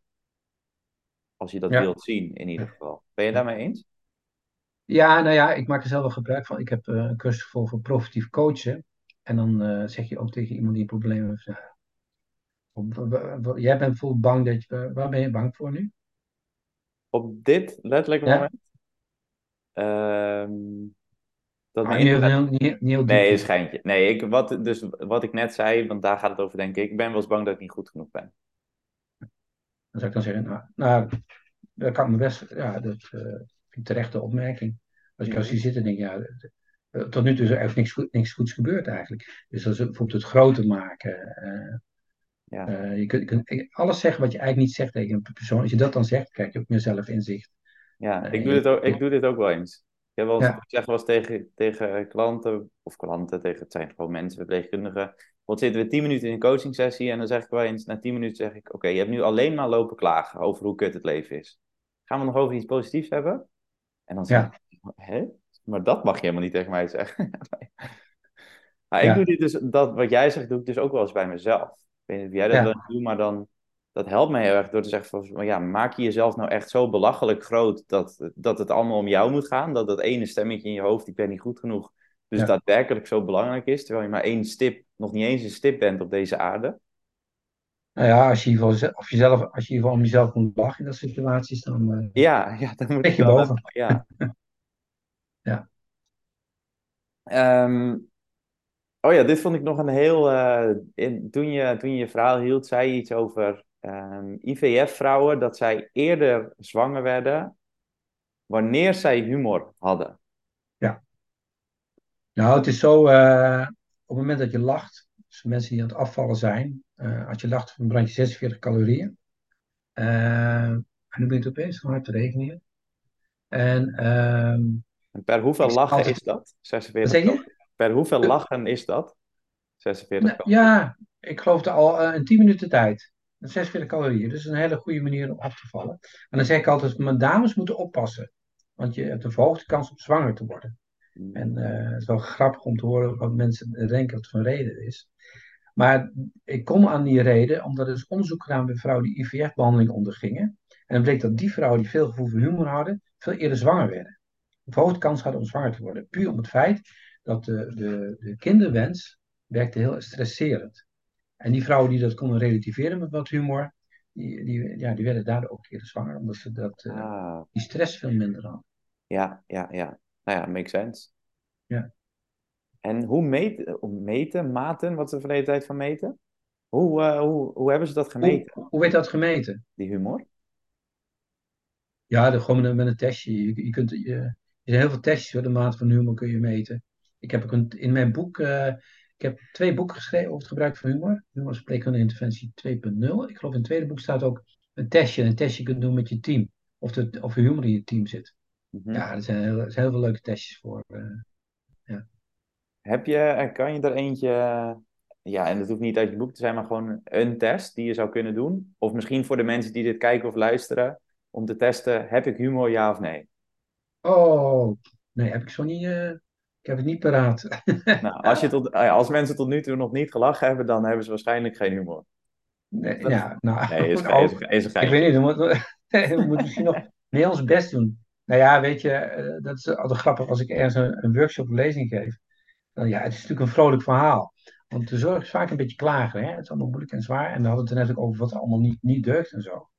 Als je dat Ja. wilt zien, in ieder geval. Ben je daarmee eens? Ja, nou ja, ik maak er zelf wel gebruik van. Ik heb eh, een cursus voor, voor profitief coachen. En dan eh, zeg je ook tegen iemand die een probleem heeft. Jij bent bijvoorbeeld bang dat je. Waar ben je bang voor nu? Op dit letterlijke Ja. moment? Ehm, dat niet niet, niet diep. Nee, een schijntje. Nee, ik, wat, dus wat ik net zei, want daar gaat het over, denk ik. Ik ben wel eens bang dat ik niet goed genoeg ben. Dan zou ik dan zeggen, nou, nou dat kan ik me best. Ja, dat eh, vind ik terechte opmerking. Als ik Mhm. als je zit en denk, ja, tot nu toe is er eigenlijk niks, goed, niks goeds gebeurd eigenlijk. Dus dat is bijvoorbeeld het groter maken. eh, Ja. Eh, je kunt, je kunt alles zeggen wat je eigenlijk niet zegt tegen een persoon. Als je dat dan zegt, krijg je ook meer zelfinzicht. Ja, Eh, ik doe dit ook, ik doe dit ook wel eens. Ik, heb wel eens, Ja. ik zeg wel eens tegen, tegen klanten, of klanten, tegen, het zijn gewoon mensen, verpleegkundigen. Want zitten we tien minuten in een coaching sessie en dan zeg ik wel eens, na tien minuten zeg ik, oké, je hebt nu alleen maar lopen klagen over hoe kut het leven is. Gaan we nog over iets positiefs hebben? En dan zeg Ja. ik, hè? Maar dat mag je helemaal niet tegen mij zeggen. maar ik Ja. doe dit dus, dat wat jij zegt, doe ik dus ook wel eens bij mezelf. Ik weet niet of jij dat Ja. eens doet, maar dan, dat helpt mij heel erg door te zeggen van, ja, maak je jezelf nou echt zo belachelijk groot dat, dat het allemaal om jou moet gaan? Dat dat ene stemmetje in je hoofd, ik ben niet goed genoeg, dus Ja. daadwerkelijk zo belangrijk is, terwijl je maar één stip, nog niet eens een stip bent op deze aarde. Nou ja, als je, ze- of jezelf, als je om jezelf moet lachen in dat situaties, dan eh Ja, ja, dan moet je boven. Ja. Ja. Ehm, oh ja, dit vond ik nog een heel. eh, in, toen, je, toen je je verhaal hield, zei je iets over ehm, IVF-vrouwen, dat zij eerder zwanger werden wanneer zij humor hadden. Nou, het is zo, eh, op het moment dat je lacht, dus mensen die aan het afvallen zijn, eh, als je lacht, dan brand je 46 calorieën. En nu ben ik het opeens van hard te rekenen. En ehm, En per hoeveel lachen altijd- is dat? wat 46 zeg je? calorieën. Per hoeveel lachen is dat? 46 Nou, calorieën. ja, ik geloofde al eh, in 10 minuten tijd. Dat is 46 calorieën. Dus een hele goede manier om af te vallen. En dan zeg ik altijd, mijn dames moeten oppassen. Want je hebt een verhoogde kans om zwanger te worden. En eh, het is wel grappig om te horen wat mensen denken dat het van reden is. Maar ik kom aan die reden omdat er is onderzoek gedaan bij vrouwen die IVF-behandeling ondergingen. En dan bleek dat die vrouwen die veel gevoel voor humor hadden, veel eerder zwanger werden. Een verhoogde kans hadden om zwanger te worden. Puur om het feit dat de, de, de kinderwens werkte heel stresserend. En die vrouwen die dat konden relativeren met wat humor, die, die, ja, die werden daardoor ook een keer zwanger, omdat ze dat, eh, Ah, die stress veel minder hadden. ja, ja, ja. Nou ja, makes sense. Ja. En hoe meten, meten, maten, wat is de verleden tijd van meten? Hoe, eh, hoe, hoe hebben ze dat gemeten, Hoe, hoe werd dat gemeten? die humor? Ja, de, gewoon met een, met een testje. Je, je kunt, je, er zijn heel veel testjes voor de maat van humor kun je meten. Ik heb ook een, in mijn boek, eh, ik heb twee boeken geschreven over het gebruik van humor. Humor spreekkundige interventie 2.0. Ik geloof in het tweede boek staat ook een testje. Een testje kunt doen met je team. Of, de, of er humor in je team zit. Mhm. Ja, er zijn, heel, er zijn heel veel leuke testjes voor. eh. Heb je, eh, kan je er eentje, eh, ja, en dat hoeft niet uit je boek te zijn, maar gewoon een test die je zou kunnen doen? Of misschien voor de mensen die dit kijken of luisteren, om te testen, heb ik humor, ja of nee? Oh, nee, heb ik zo niet. eh, ik heb het niet paraat. Nou, als, je tot, eh, als mensen tot nu toe nog niet gelachen hebben, dan hebben ze waarschijnlijk geen humor. Nee, Dat- ja, nou, Nee, is, oh, is, is ik weet niet, we moeten, we moeten misschien nog meer ons best doen. Nou ja, weet je, eh, dat is altijd grappig als ik ergens een, een workshop of lezing geef. Dan, ja, het is natuurlijk een vrolijk verhaal. Want de zorg is vaak een beetje klagen. Hè? Het is allemaal moeilijk en zwaar. En we hadden het er net ook over wat er allemaal niet, niet deugt en zo.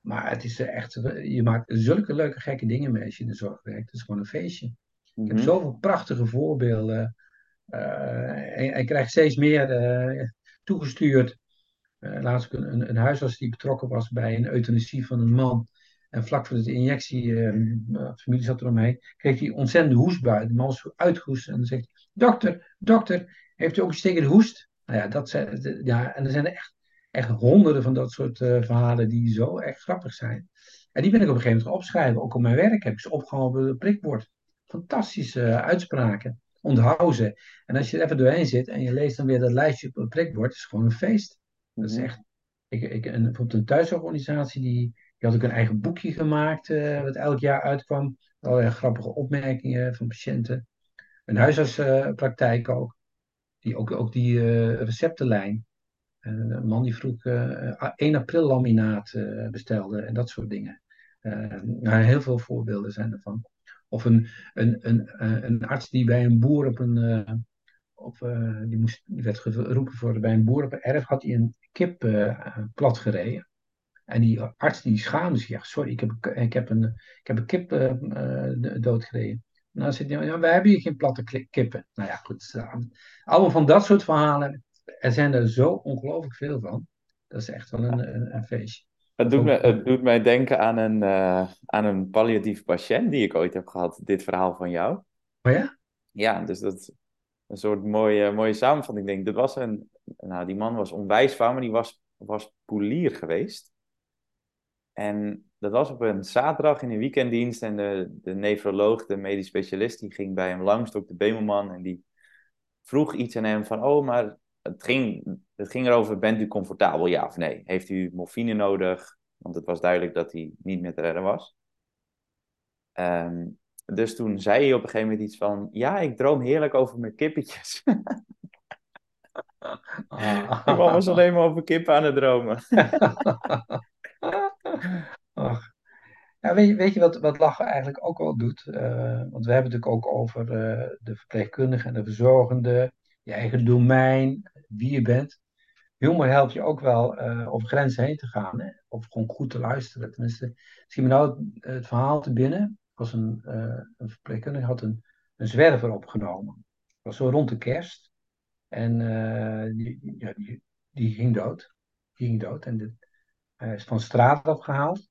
Maar het is eh, echt, je maakt zulke leuke gekke dingen mee als je in de zorg werkt. Het is gewoon een feestje. Ik heb Mhm. zoveel prachtige voorbeelden. eh, en, en ik krijg steeds meer eh, toegestuurd. Eh, laatst een, een, een huisarts die betrokken was bij een euthanasie van een man. En vlak voor de injectie, eh, de familie zat eromheen, kreeg hij ontzettende hoestbui. De man was zo uitgehoest en dan zegt hij, dokter, dokter, heeft u ook iets tegen de hoest? Nou ja, dat zijn, ja en er zijn er echt, echt honderden van dat soort eh, verhalen die zo echt grappig zijn. En die ben ik op een gegeven moment gaan opschrijven. Ook op mijn werk heb ik ze opgehouden op het prikbord. Fantastische eh, uitspraken. Onthoud ze. En als je er even doorheen zit en je leest dan weer dat lijstje op het prikbord, is gewoon een feest. Dat is echt. Ik, ik, een, bijvoorbeeld een thuisorganisatie die, die had ook een eigen boekje gemaakt, eh, wat elk jaar uitkwam. Allerlei grappige opmerkingen van patiënten. Een huisartspraktijk ook. Die, ook, ook die receptenlijn. Eh, een man die vroeg eh 1 april laminaat eh, bestelde en dat soort dingen. Nou, heel veel voorbeelden zijn ervan. Of een, een, een, een arts die bij een boer op een. die, moest, die werd geroepen voor bij een boer op een erf, had hij een kip plat gereden. En die arts die schaamde zich. Ja, sorry, ik heb, ik heb een, ik heb een kip eh, doodgereden. Nou, zit hij, ja, wij hebben hier geen platte kippen. Nou ja, goed. allemaal van dat soort verhalen. Er zijn er zo ongelooflijk veel van. Dat is echt wel een, een, een feestje. Het doet, me, het doet mij denken aan een, eh, aan een palliatief patiënt die ik ooit heb gehad, dit verhaal van jou. Oh ja? Ja, dus dat is een soort mooie, mooie samenvatting. Ik denk, dat was een, nou, die man was onwijsbaar, maar die was, was poelier geweest. En dat was op een zaterdag in een weekenddienst en de, de nefroloog, de medisch specialist, die ging bij hem langs, ook de Bemelman, en die vroeg iets aan hem van, oh, maar het ging, het ging erover, bent u comfortabel, ja of nee? Heeft u morfine nodig? Want het was duidelijk dat hij niet meer te redden was. Ehm, dus toen zei hij op een gegeven moment iets van, ja, ik droom heerlijk over mijn kippetjes. Ah. Man was alleen maar over kippen aan het dromen. Ach. Ja, weet, je, weet je wat, wat lachen eigenlijk ook wel doet? Eh, want we hebben het natuurlijk ook over eh, de verpleegkundige en de verzorgende, je eigen domein, wie je bent. Humor helpt je ook wel eh, over grenzen heen te gaan, hè? of gewoon goed te luisteren. Tenminste, schiet me nou het, het verhaal te binnen. Er was een, eh, een verpleegkundige had een, een zwerver opgenomen. Dat was zo rond de kerst. En eh, die, ja, die, die ging dood. Die ging dood en hij is van straat afgehaald.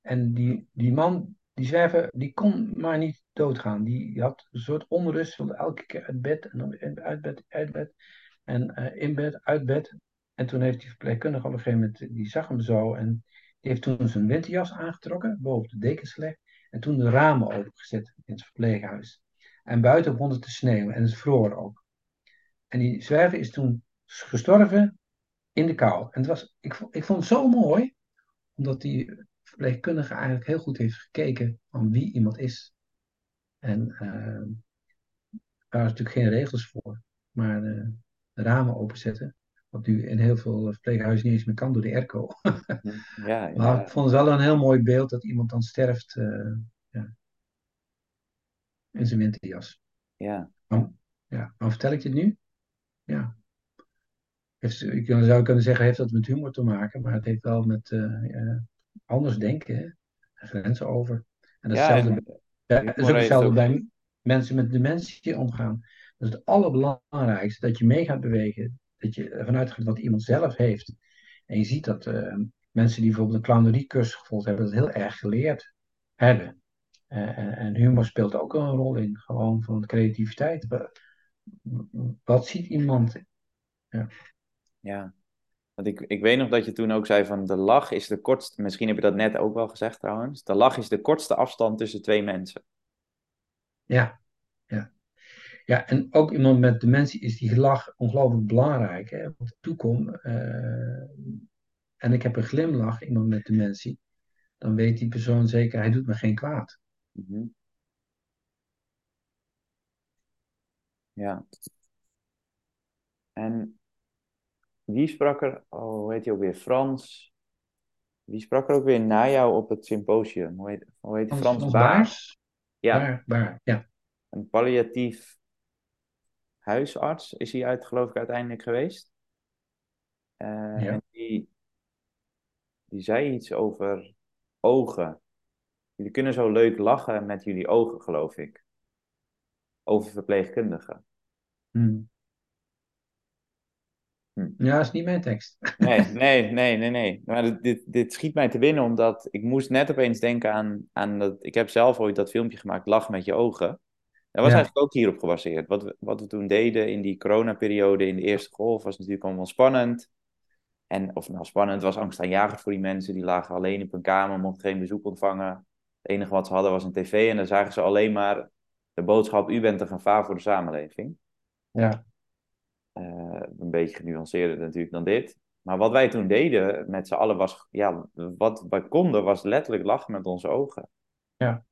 En die, die man, die zwerver, die kon maar niet doodgaan. Die, had een soort onrust, wilde elke keer uit bed en dan uit bed, uit bed. En eh, in bed, uit bed. En toen heeft die verpleegkundige op een gegeven moment, die zag hem zo. En die heeft toen zijn winterjas aangetrokken, boven de dekens gelegd. En toen de ramen opengezet in het verpleeghuis. En buiten begon het te sneeuwen en het vroor ook. En die zwerver is toen gestorven in de kou. En het was, ik, vond- ik vond het zo mooi, omdat die verpleegkundige eigenlijk heel goed heeft gekeken van wie iemand is. En eh, er waren natuurlijk geen regels voor, maar eh, de ramen openzetten, wat nu in heel veel verpleeghuizen niet eens meer kan door de airco. Ja, Maar ja. ik vond het wel een heel mooi beeld dat iemand dan sterft eh, ja, in zijn winterjas. ja. Ja, waarom vertel ik dit nu? Ja. heeft, ik zou kunnen zeggen, heeft dat met humor te maken, maar het heeft wel met eh, anders denken, hè? En grenzen over. En Ja, datzelfde, en bij- ja, het is ook hetzelfde ook... bij mensen met dementie omgaan. Dat is het allerbelangrijkste, dat je mee gaat bewegen. Dat je ervan uitgaat wat iemand zelf heeft. En je ziet dat eh, mensen die bijvoorbeeld een clowneriecursus gevolgd hebben, dat heel erg geleerd hebben. Eh, en, en humor speelt ook een rol in, gewoon van creativiteit. Wa- Wat ziet iemand? Ja, Ja, want ik, ik weet nog dat je toen ook zei van de lach is de kortste... Misschien heb je dat net ook wel gezegd trouwens. De lach is de kortste afstand tussen twee mensen. ja, ja. Ja, en ook iemand met dementie is die lach ongelooflijk belangrijk. Hè? Want toekom eh, en ik heb een glimlach, iemand met dementie, dan weet die persoon zeker, hij doet me geen kwaad. Mhm. Ja. En wie sprak er... Oh, hoe heet hij ook weer? Frans... Wie sprak er ook weer na jou op het symposium? Hoe heet, hoe heet? Frans, Frans Frans Baar? Baars? Ja, Baar, Baar, ja. een palliatief huisarts is hij uit, geloof ik, uiteindelijk geweest. Eh, Ja. En die, die zei iets over ogen. Jullie kunnen zo leuk lachen met jullie ogen, geloof ik. Over verpleegkundigen. Hm. Hm. Ja, dat is niet mijn tekst. Nee, nee, nee, nee, nee. Maar dit, dit, schiet mij te binnen omdat ik moest net opeens denken aan, aan dat... Ik heb zelf ooit dat filmpje gemaakt, Lach met je ogen. Dat was Ja. eigenlijk ook hierop gebaseerd. Wat we, wat we toen deden in die coronaperiode, in de eerste golf, was natuurlijk allemaal spannend. En of nou spannend, het was angstaanjagend voor die mensen. Die lagen alleen op een kamer, mochten geen bezoek ontvangen. Het enige wat ze hadden was een tv en dan zagen ze alleen maar de boodschap, u bent een gevaar voor de samenleving. Ja, Eh, een beetje genuanceerder natuurlijk dan dit. Maar wat wij toen deden met z'n allen was, ja, wat wij konden was letterlijk lachen met onze ogen. ja.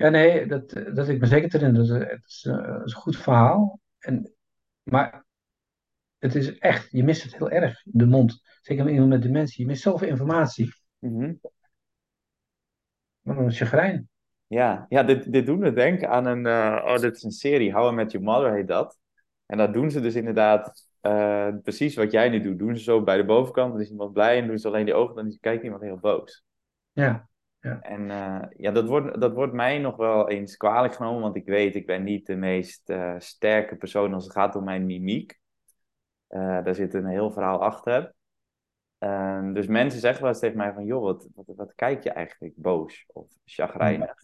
Ja, nee, dat, dat ik me zeker te herinneren. Het is, eh, het is een goed verhaal. En, maar het is echt, je mist het heel erg, de mond. Zeker met iemand met dementie. Je mist zoveel informatie. Mhm. Wat een chagrijn. Ja, ja dit, dit doen we denken aan een, eh, oh, dit is een serie, How I Met Your Mother heet dat. En dat doen ze dus inderdaad eh, precies wat jij nu doet. Doen ze zo bij de bovenkant, dan is iemand blij en doen ze alleen die ogen, dan kijkt iemand heel boos. Ja, ja, En eh, ja, dat wordt, dat wordt mij nog wel eens kwalijk genomen, want ik weet, ik ben niet de meest eh, sterke persoon als het gaat om mijn mimiek. Daar zit een heel verhaal achter. Ehm, dus mensen zeggen wel eens tegen mij van, joh, wat, wat, wat kijk je eigenlijk boos of chagrijnig?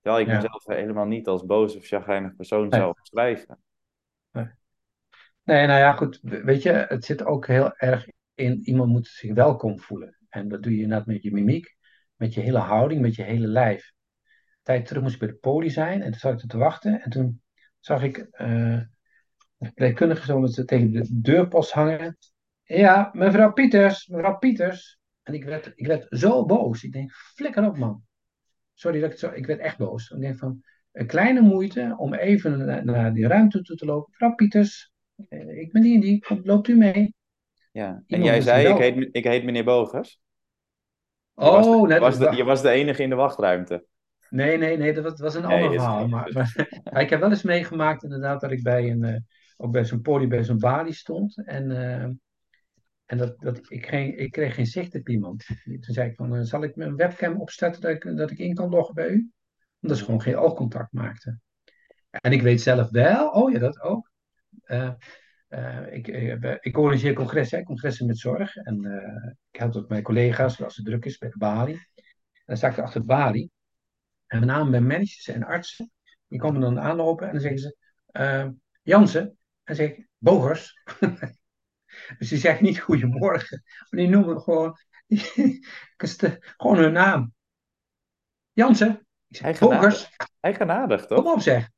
Terwijl ik Ja. mezelf helemaal niet als boos of chagrijnig persoon zou omschrijven. Nee, nou ja, goed. Weet je, het zit ook heel erg in, iemand moet zich welkom voelen. En dat doe je inderdaad met je mimiek, met je hele houding, met je hele lijf. Tijd terug moest ik bij de poli zijn en toen zat ik te wachten. En toen zag ik eh een verpleegkundige zo met ze tegen de deurpost hangen. Ja, mevrouw Pieters, mevrouw Pieters. En ik werd, ik werd zo boos. Ik denk, flikker op man. Sorry dat ik zo, ik werd echt boos. Ik denk van, een kleine moeite om even naar, die ruimte toe te lopen. Mevrouw Pieters, ik ben die en die, loopt u mee? Ja. En Iemand jij zei, ik heet, ik heet meneer Bogers. Je was de- Oh, net was, de, wacht. je was de enige in de wachtruimte. Nee, nee, nee, dat was, was een Nee, ander verhaal. Maar, ik heb wel eens meegemaakt inderdaad dat ik bij een, eh, ook bij zo'n poli, bij zo'n balie stond. En, eh, en dat, dat ik, geen, ik kreeg geen zicht op iemand. Toen zei ik van, eh, zal ik mijn webcam opstarten dat ik, dat ik in kan loggen bij u? Omdat ze gewoon geen oogcontact maakten. En ik weet zelf wel, oh ja, dat ook. Eh, eh, ik, eh, ik organiseer congressen, hè, congressen met zorg. En eh, ik help ook mijn collega's als het druk is bij de balie. En dan sta ik er achter de balie. En met name bij managers en artsen. Die komen dan aanlopen en dan zeggen ze: Jansen. En dan zeg ik: Bogers. dus die zeggen niet goedemorgen. Maar die noemen gewoon, gewoon hun naam. Jansen. Ik zeg: Eigenaardig. Bogers. Eigenaardig, Kom toch? op zeg.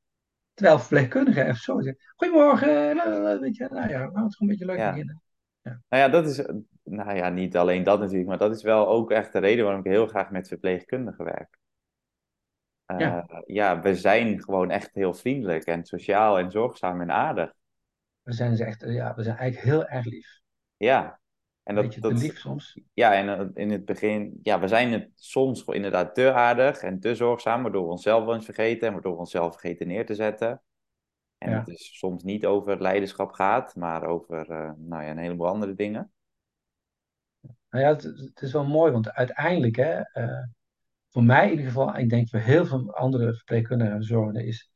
Terwijl verpleegkundigen even zo zeggen: Goedemorgen. la, Weet je, nou ja, we het gewoon een beetje leuk Ja. beginnen. Nou ja, dat is, nou ja, niet alleen dat natuurlijk, maar dat is wel ook echt de reden waarom ik heel graag met verpleegkundigen werk. Eh, Ja. ja, we zijn gewoon echt heel vriendelijk en sociaal en zorgzaam en aardig. We zijn ze echt, ja, we zijn eigenlijk heel erg lief. Ja. En dat, beetje dat, lief soms. ja, en eh, in het begin, ja, we zijn het soms inderdaad te aardig en te zorgzaam, waardoor we onszelf wel eens vergeten en waardoor we onszelf vergeten neer te zetten. En het is soms niet over leiderschap gaat, maar over eh, nou ja, een heleboel andere dingen. Nou ja, het, het is wel mooi, want uiteindelijk, hè, eh, voor mij in ieder geval, ik denk voor heel veel andere verpleegkundigen en zorgenden, is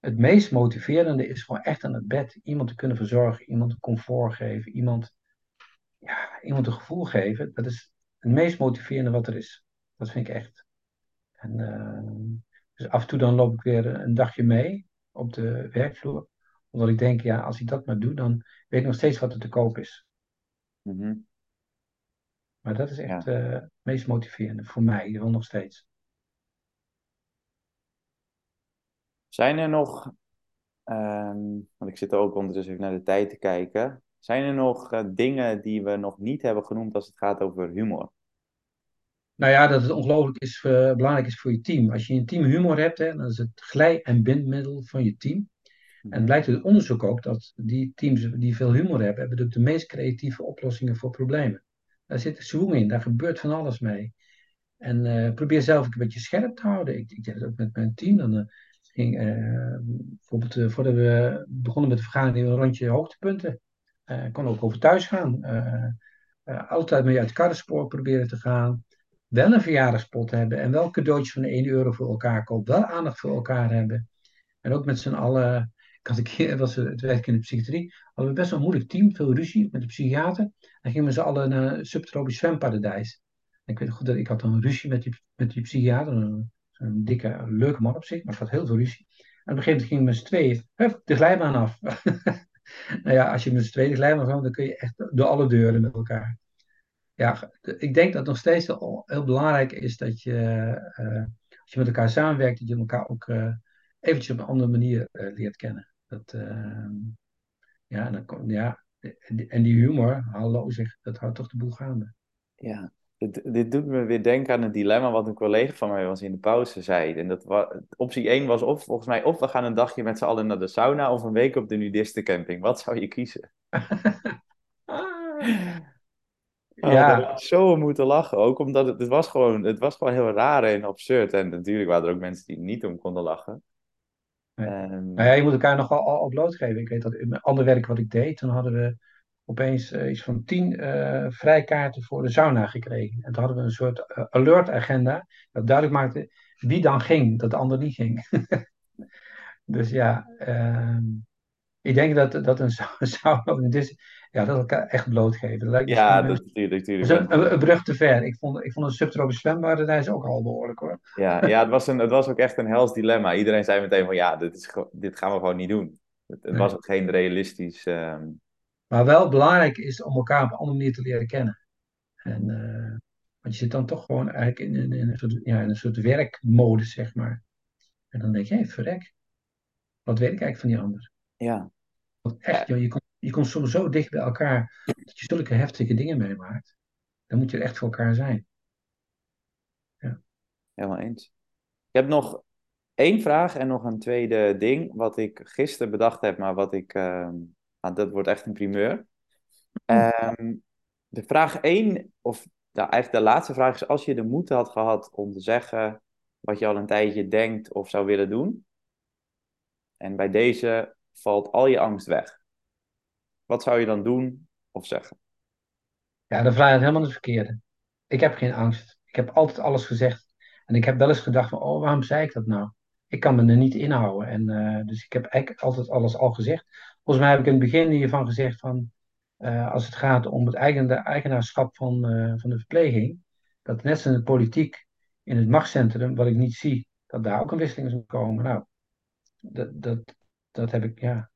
het meest motiverende is gewoon echt aan het bed iemand te kunnen verzorgen, iemand een comfort geven, iemand, ja, iemand een gevoel geven. Dat is het meest motiverende wat er is. Dat vind ik echt. En, eh, dus af en toe dan loop ik weer een dagje mee op de werkvloer. Omdat ik denk, ja, als ik dat maar doe, dan weet ik nog steeds wat er te koop is. Mhm. Maar dat is Ja. echt eh, het meest motiverende voor mij, wel nog steeds. Zijn er nog, ehm, want ik zit ook ondertussen even naar de tijd te kijken. Zijn er nog eh, dingen die we nog niet hebben genoemd als het gaat over humor? Nou ja, dat het ongelooflijk is, eh, belangrijk is voor je team. Als je een team humor hebt, hè, dan is het glij- en bindmiddel van je team. En het blijkt uit onderzoek ook dat die teams die veel humor hebben, hebben ook de meest creatieve oplossingen voor problemen. Daar zit swing in, daar gebeurt van alles mee. En eh, probeer zelf ook een beetje scherp te houden. Ik, ik deed het ook met mijn team. Dan ging, bijvoorbeeld voordat we begonnen met de vergadering, een rondje hoogtepunten. Eh kon ook over thuis gaan. Eh, eh, altijd mee uit het karrenspoor proberen te gaan. Wel een verjaardagspot hebben en wel cadeautjes van 1 euro voor elkaar kopen. Wel aandacht voor elkaar hebben. En ook met z'n allen. Ik had een keer, was het werk in de psychiatrie, hadden we best wel een moeilijk team, veel ruzie met de psychiater. Dan gingen we z'n allen naar een subtropisch zwemparadijs. Ik weet goed dat ik had een ruzie met die, met die psychiater, een, dikke, leuke man op zich, maar ik had heel veel ruzie. En op een gegeven moment gingen we met z'n tweeën, de glijbaan af. nou ja, als je met z'n tweeën de glijbaan af, dan kun je echt door alle deuren met elkaar. Ja, ik denk dat nog steeds heel, belangrijk is dat je, uh, als je met elkaar samenwerkt, dat je elkaar ook uh, eventjes op een andere manier uh, leert kennen. Dat, ja, kom, ja, en die humor, hallo zeg, dat houdt toch de boel gaande. Ja, dit, dit doet me weer denken aan het dilemma wat een collega van mij was in de pauze zei. En dat was, optie 1 was of, volgens mij, of we gaan een dagje met z'n allen naar de sauna of een week op de nudistencamping. Wat zou je kiezen? Oh, ja. zo moeten lachen. Ook omdat het, het, was gewoon, het was gewoon heel raar en absurd. En natuurlijk waren er ook mensen die niet om konden lachen. Nee. Um, nou ja, je moet elkaar nogal al, al blootgeven. Ik weet dat in mijn ander werk wat ik deed, toen hadden we opeens uh, iets van tien uh, vrijkaarten voor de sauna gekregen. En toen hadden we een soort uh, alert agenda. Dat duidelijk maakte wie dan ging, dat de ander niet ging. dus ja, ik denk dat, dat een sauna ja, dat elkaar echt blootgeven. Dat lijkt ja, dat natuurlijk. natuurlijk. Is een, een, brug te ver. Ik vond, ik vond een subtropisch zwembad, dat is ook al behoorlijk hoor. Ja, ja het, was een, het was ook echt een hels dilemma. Iedereen zei meteen van ja, dit, is, dit gaan we gewoon niet doen. Het, was ook geen realistisch... Um... Maar wel belangrijk is om elkaar op een andere manier te leren kennen. En, uh, want je zit dan toch gewoon eigenlijk in, in, in, een, soort, ja, in een soort werkmodus, zeg maar. En dan denk je, hé, hey, verrek. Wat weet ik eigenlijk van die ander? Ja. Want echt, joh, je, komt, je komt soms zo dicht bij elkaar dat je zulke heftige dingen meemaakt. Dan moet je er echt voor elkaar zijn. Ja. Helemaal eens. Ik heb nog één vraag en nog een tweede ding, wat ik gisteren bedacht heb, maar wat ik, uh, nou, dat wordt echt een primeur. Um, de vraag één, of nou, eigenlijk de laatste vraag is, als je de moed had gehad om te zeggen wat je al een tijdje denkt of zou willen doen, en bij deze valt al je angst weg. Wat zou je dan doen of zeggen? Ja, dan vraag je het helemaal het verkeerde. Ik heb geen angst. Ik heb altijd alles gezegd. En ik heb wel eens gedacht van, oh, waarom zei ik dat nou? Ik kan me er niet inhouden. En, uh, dus ik heb eigenlijk altijd alles al gezegd. Volgens mij heb ik in het begin hiervan gezegd van, uh, als het gaat om het eigen, eigenaarschap van, uh, van de verpleging, dat net zoals in de politiek, in het machtscentrum, wat ik niet zie, dat daar ook een wisseling is komen. Nou, dat, dat, dat heb ik, ja.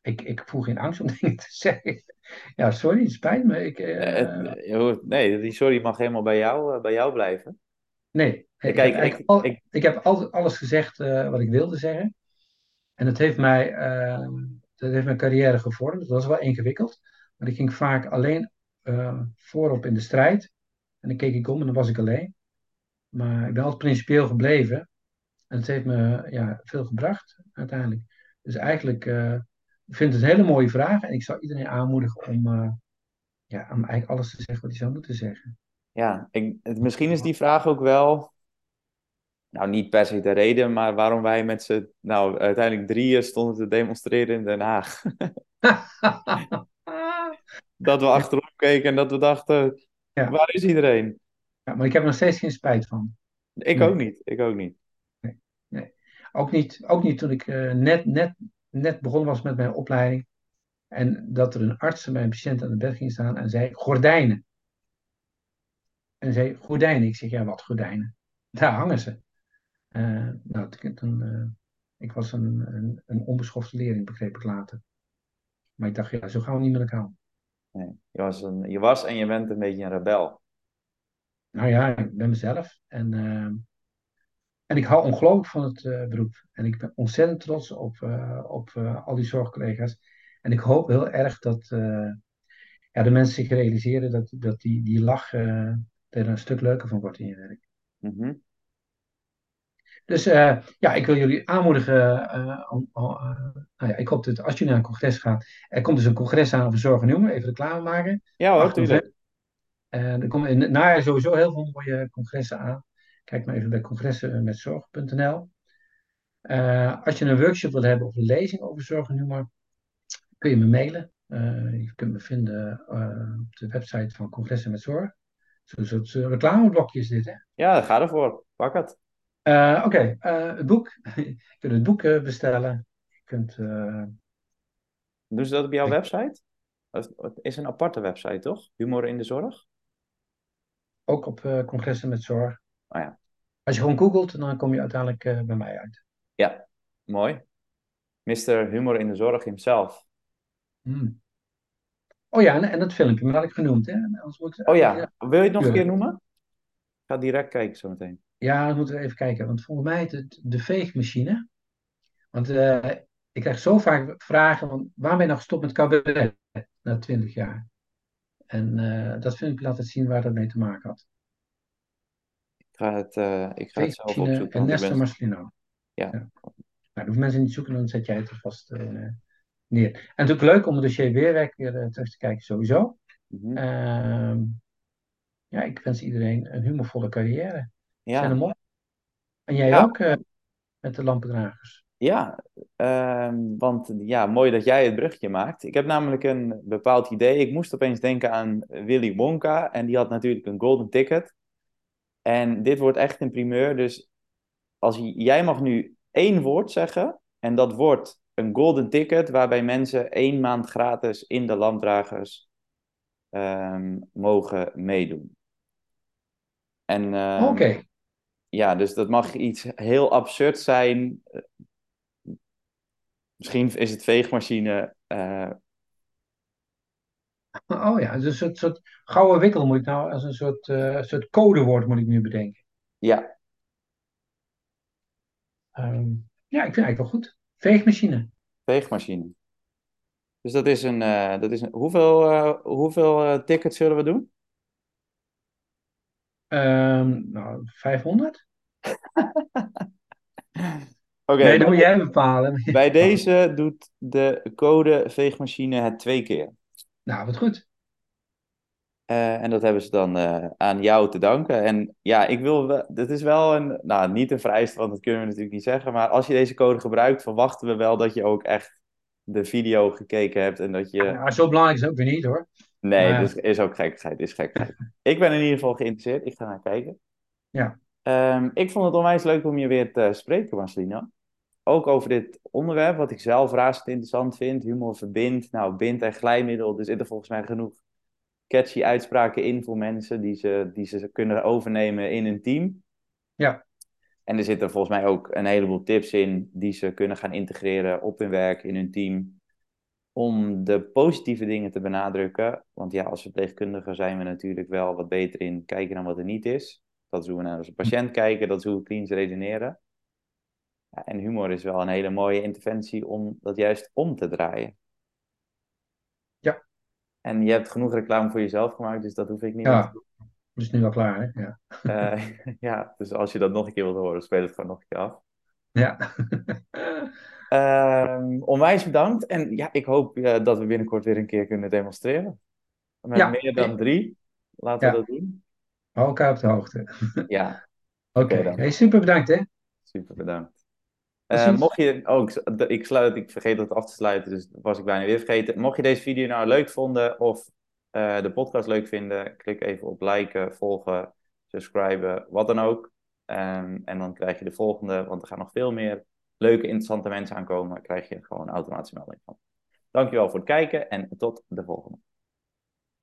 Ik, ik voel geen angst om dingen te zeggen. Ja, sorry, het spijt me. Ik, uh... Nee, die sorry mag helemaal bij jou, bij jou blijven. Nee, ik, Kijk, heb, ik, al, ik, ik, heb altijd alles gezegd wat ik wilde zeggen. En dat heeft, mij, uh, dat heeft mijn carrière gevormd. Dat was wel ingewikkeld. Maar ik ging vaak alleen uh, voorop in de strijd. En dan keek ik om en dan was ik alleen. Maar ik ben altijd principieel gebleven. En het heeft me ja, veel gebracht uiteindelijk. Dus eigenlijk ik vind het een hele mooie vraag. En ik zou iedereen aanmoedigen om, uh, ja, om eigenlijk alles te zeggen wat hij zou moeten zeggen. Ja, ik, misschien is die vraag ook wel. Nou niet per se de reden, maar waarom wij met z'n, nou uiteindelijk drieën stonden te demonstreren in Den Haag. dat we achterom keken en dat we dachten, Ja. waar is iedereen? Ja, maar ik heb er nog steeds geen spijt van. Ik Nee. ook niet, ik ook niet. Ook niet, ook niet toen ik eh, net, net, net begonnen was met mijn opleiding. En dat er een arts bij een patiënt aan het bed ging staan en zei: Gordijnen. En zei: Gordijnen. Ik zeg: Ja, wat gordijnen? Daar hangen ze. Eh, nou, toen, eh, ik was een, een, een onbeschofte leerling, begreep ik later. Maar ik dacht: Ja, zo gaan we niet met elkaar. Nee. Je, was een, je was en je bent een beetje een rebel. Nou ja, ik ben mezelf. En, eh, en ik hou ongelooflijk van het beroep. En ik ben ontzettend trots op, op al die zorgcollega's. En ik hoop heel erg dat ja, de mensen zich realiseren dat, dat die, die lach er een stuk leuker van wordt in je werk. Mhm. Dus eh, ja, ik wil jullie aanmoedigen. eh, om- eh, nou ja, ik hoop dat als jullie naar een congres gaat. Er komt dus een congres aan over zorg en humor. Even reclame maken. Ja hoor, 8 tuurlijk. november. En er komen in het najaar sowieso heel veel mooie congressen aan. Kijk maar even bij congressenmetzorg.nl. Als je een workshop wil hebben of een lezing over zorg en humor, kun je me mailen. Je kunt me vinden op de website van Congressen met Zorg. Zo'n soort reclameblokje is dit, hè? Ja, ga ervoor. Pak het. Eh, Oké, eh, het boek. je kunt het boek eh, bestellen. Je kunt, Doen ze dat op jouw Ik- website? Het is een aparte website, toch? Humor in de zorg? ook op Congressen met Zorg. Oh ja. Als je gewoon googelt, dan kom je uiteindelijk bij mij uit. Ja, mooi. Mr. Humor in de Zorg himself. Hmm. Oh ja, en, en dat filmpje, maar dat had ik genoemd, hè? Anders moet ik- Oh ja, wil je het nog een keer noemen? Ik ga direct kijken zo meteen. Ja, dan moeten we even kijken. Want volgens mij is het de veegmachine. Want eh, ik krijg zo vaak vragen: van, waar ben je nou gestopt met cabaret na 20 jaar? En eh, dat vind ik laten zien waar dat mee te maken had. Ik ga het, eh, ik ga het zelf opzoeken. en Nestor Marcelino. Ja. Nou, dat hoeven mensen niet zoeken, dan zet jij het er vast neer. En natuurlijk leuk om het dossier weerwerk weer terug te kijken, sowieso. Mhm. Ehm, ja, ik wens iedereen een humorvolle carrière. Zijn er Ja, mooi. En jij Ja. ook eh, met de lampendragers. ja ehm, want ja, mooi dat jij het bruggetje maakt. Ik heb namelijk een bepaald idee. Ik moest opeens denken aan Willy Wonka en die had natuurlijk een golden ticket. En dit wordt echt een primeur, dus als jij mag nu één woord zeggen en dat wordt een golden ticket waarbij mensen één maand gratis in de lampdragers ehm, mogen meedoen. En ehm, Oké. Ja, dus dat mag iets heel absurd zijn. Misschien is het veegmachine. eh, Oh ja, dus een soort, gouden wikkel moet ik nou als een soort, eh, soort codewoord moet ik nu bedenken. ja, Ehm, ja, ik vind het eigenlijk wel goed. Veegmachine. veegmachine. Dus dat is een. eh, dat is een hoeveel hoeveel tickets zullen we doen? Ehm, nou, 500? Oké, nee, dat moet jij bepalen. bij deze doet de code veegmachine het twee keer. Nou, wat goed. Eh, en dat hebben ze dan eh, aan jou te danken. En ja, ik wil wel, dit is wel een, nou niet een vereiste, want dat kunnen we natuurlijk niet zeggen. Maar als je deze code gebruikt, verwachten we wel dat je ook echt de video gekeken hebt. En dat je, Ja, zo belangrijk is het ook weer niet hoor. nee, maar- dus is ook gekkigheid, is gekkigheid. Ik ben in ieder geval geïnteresseerd, ik ga naar kijken. Ja. Ehm, ik vond het onwijs leuk om je weer te spreken, Marcelino. Ook over dit onderwerp, wat ik zelf razend interessant vind. Humor verbindt, nou, bind en glijmiddel. Er zitten volgens mij genoeg catchy uitspraken in voor mensen die ze, die ze kunnen overnemen in een team. Ja. En er zitten volgens mij ook een heleboel tips in die ze kunnen gaan integreren op hun werk, in hun team. Om de positieve dingen te benadrukken. Want ja, als verpleegkundige zijn we natuurlijk wel wat beter in kijken naar wat er niet is. Dat is hoe we naar onze patiënt kijken, dat is hoe we klinisch redeneren. Ja, en humor is wel een hele mooie interventie om dat juist om te draaien. Ja. En je hebt genoeg reclame voor jezelf gemaakt, dus dat hoef ik niet Ja. meer te doen. Dat is nu al klaar, hè? Ja. Eh, ja, dus als je dat nog een keer wilt horen, speel het gewoon nog een keer af. ja. Ehm, onwijs bedankt. En ja, ik hoop eh, dat we binnenkort weer een keer kunnen demonstreren. Met Ja. meer dan drie. Laten we dat doen. Hou elkaar op de hoogte. Ja. Oké, dan. hey, super bedankt hè. Super bedankt. Eh, mocht je, oh, ik, ik sluit, ik vergeet het af te sluiten, dus dat was ik bijna weer vergeten. Mocht je deze video nou leuk vonden of eh, de podcast leuk vinden, klik even op liken, volgen, subscriben, wat dan ook. Ehm, en dan krijg je de volgende, want er gaan nog veel meer leuke, interessante mensen aankomen. Krijg je gewoon een automatische melding van. Dankjewel voor het kijken en tot de volgende.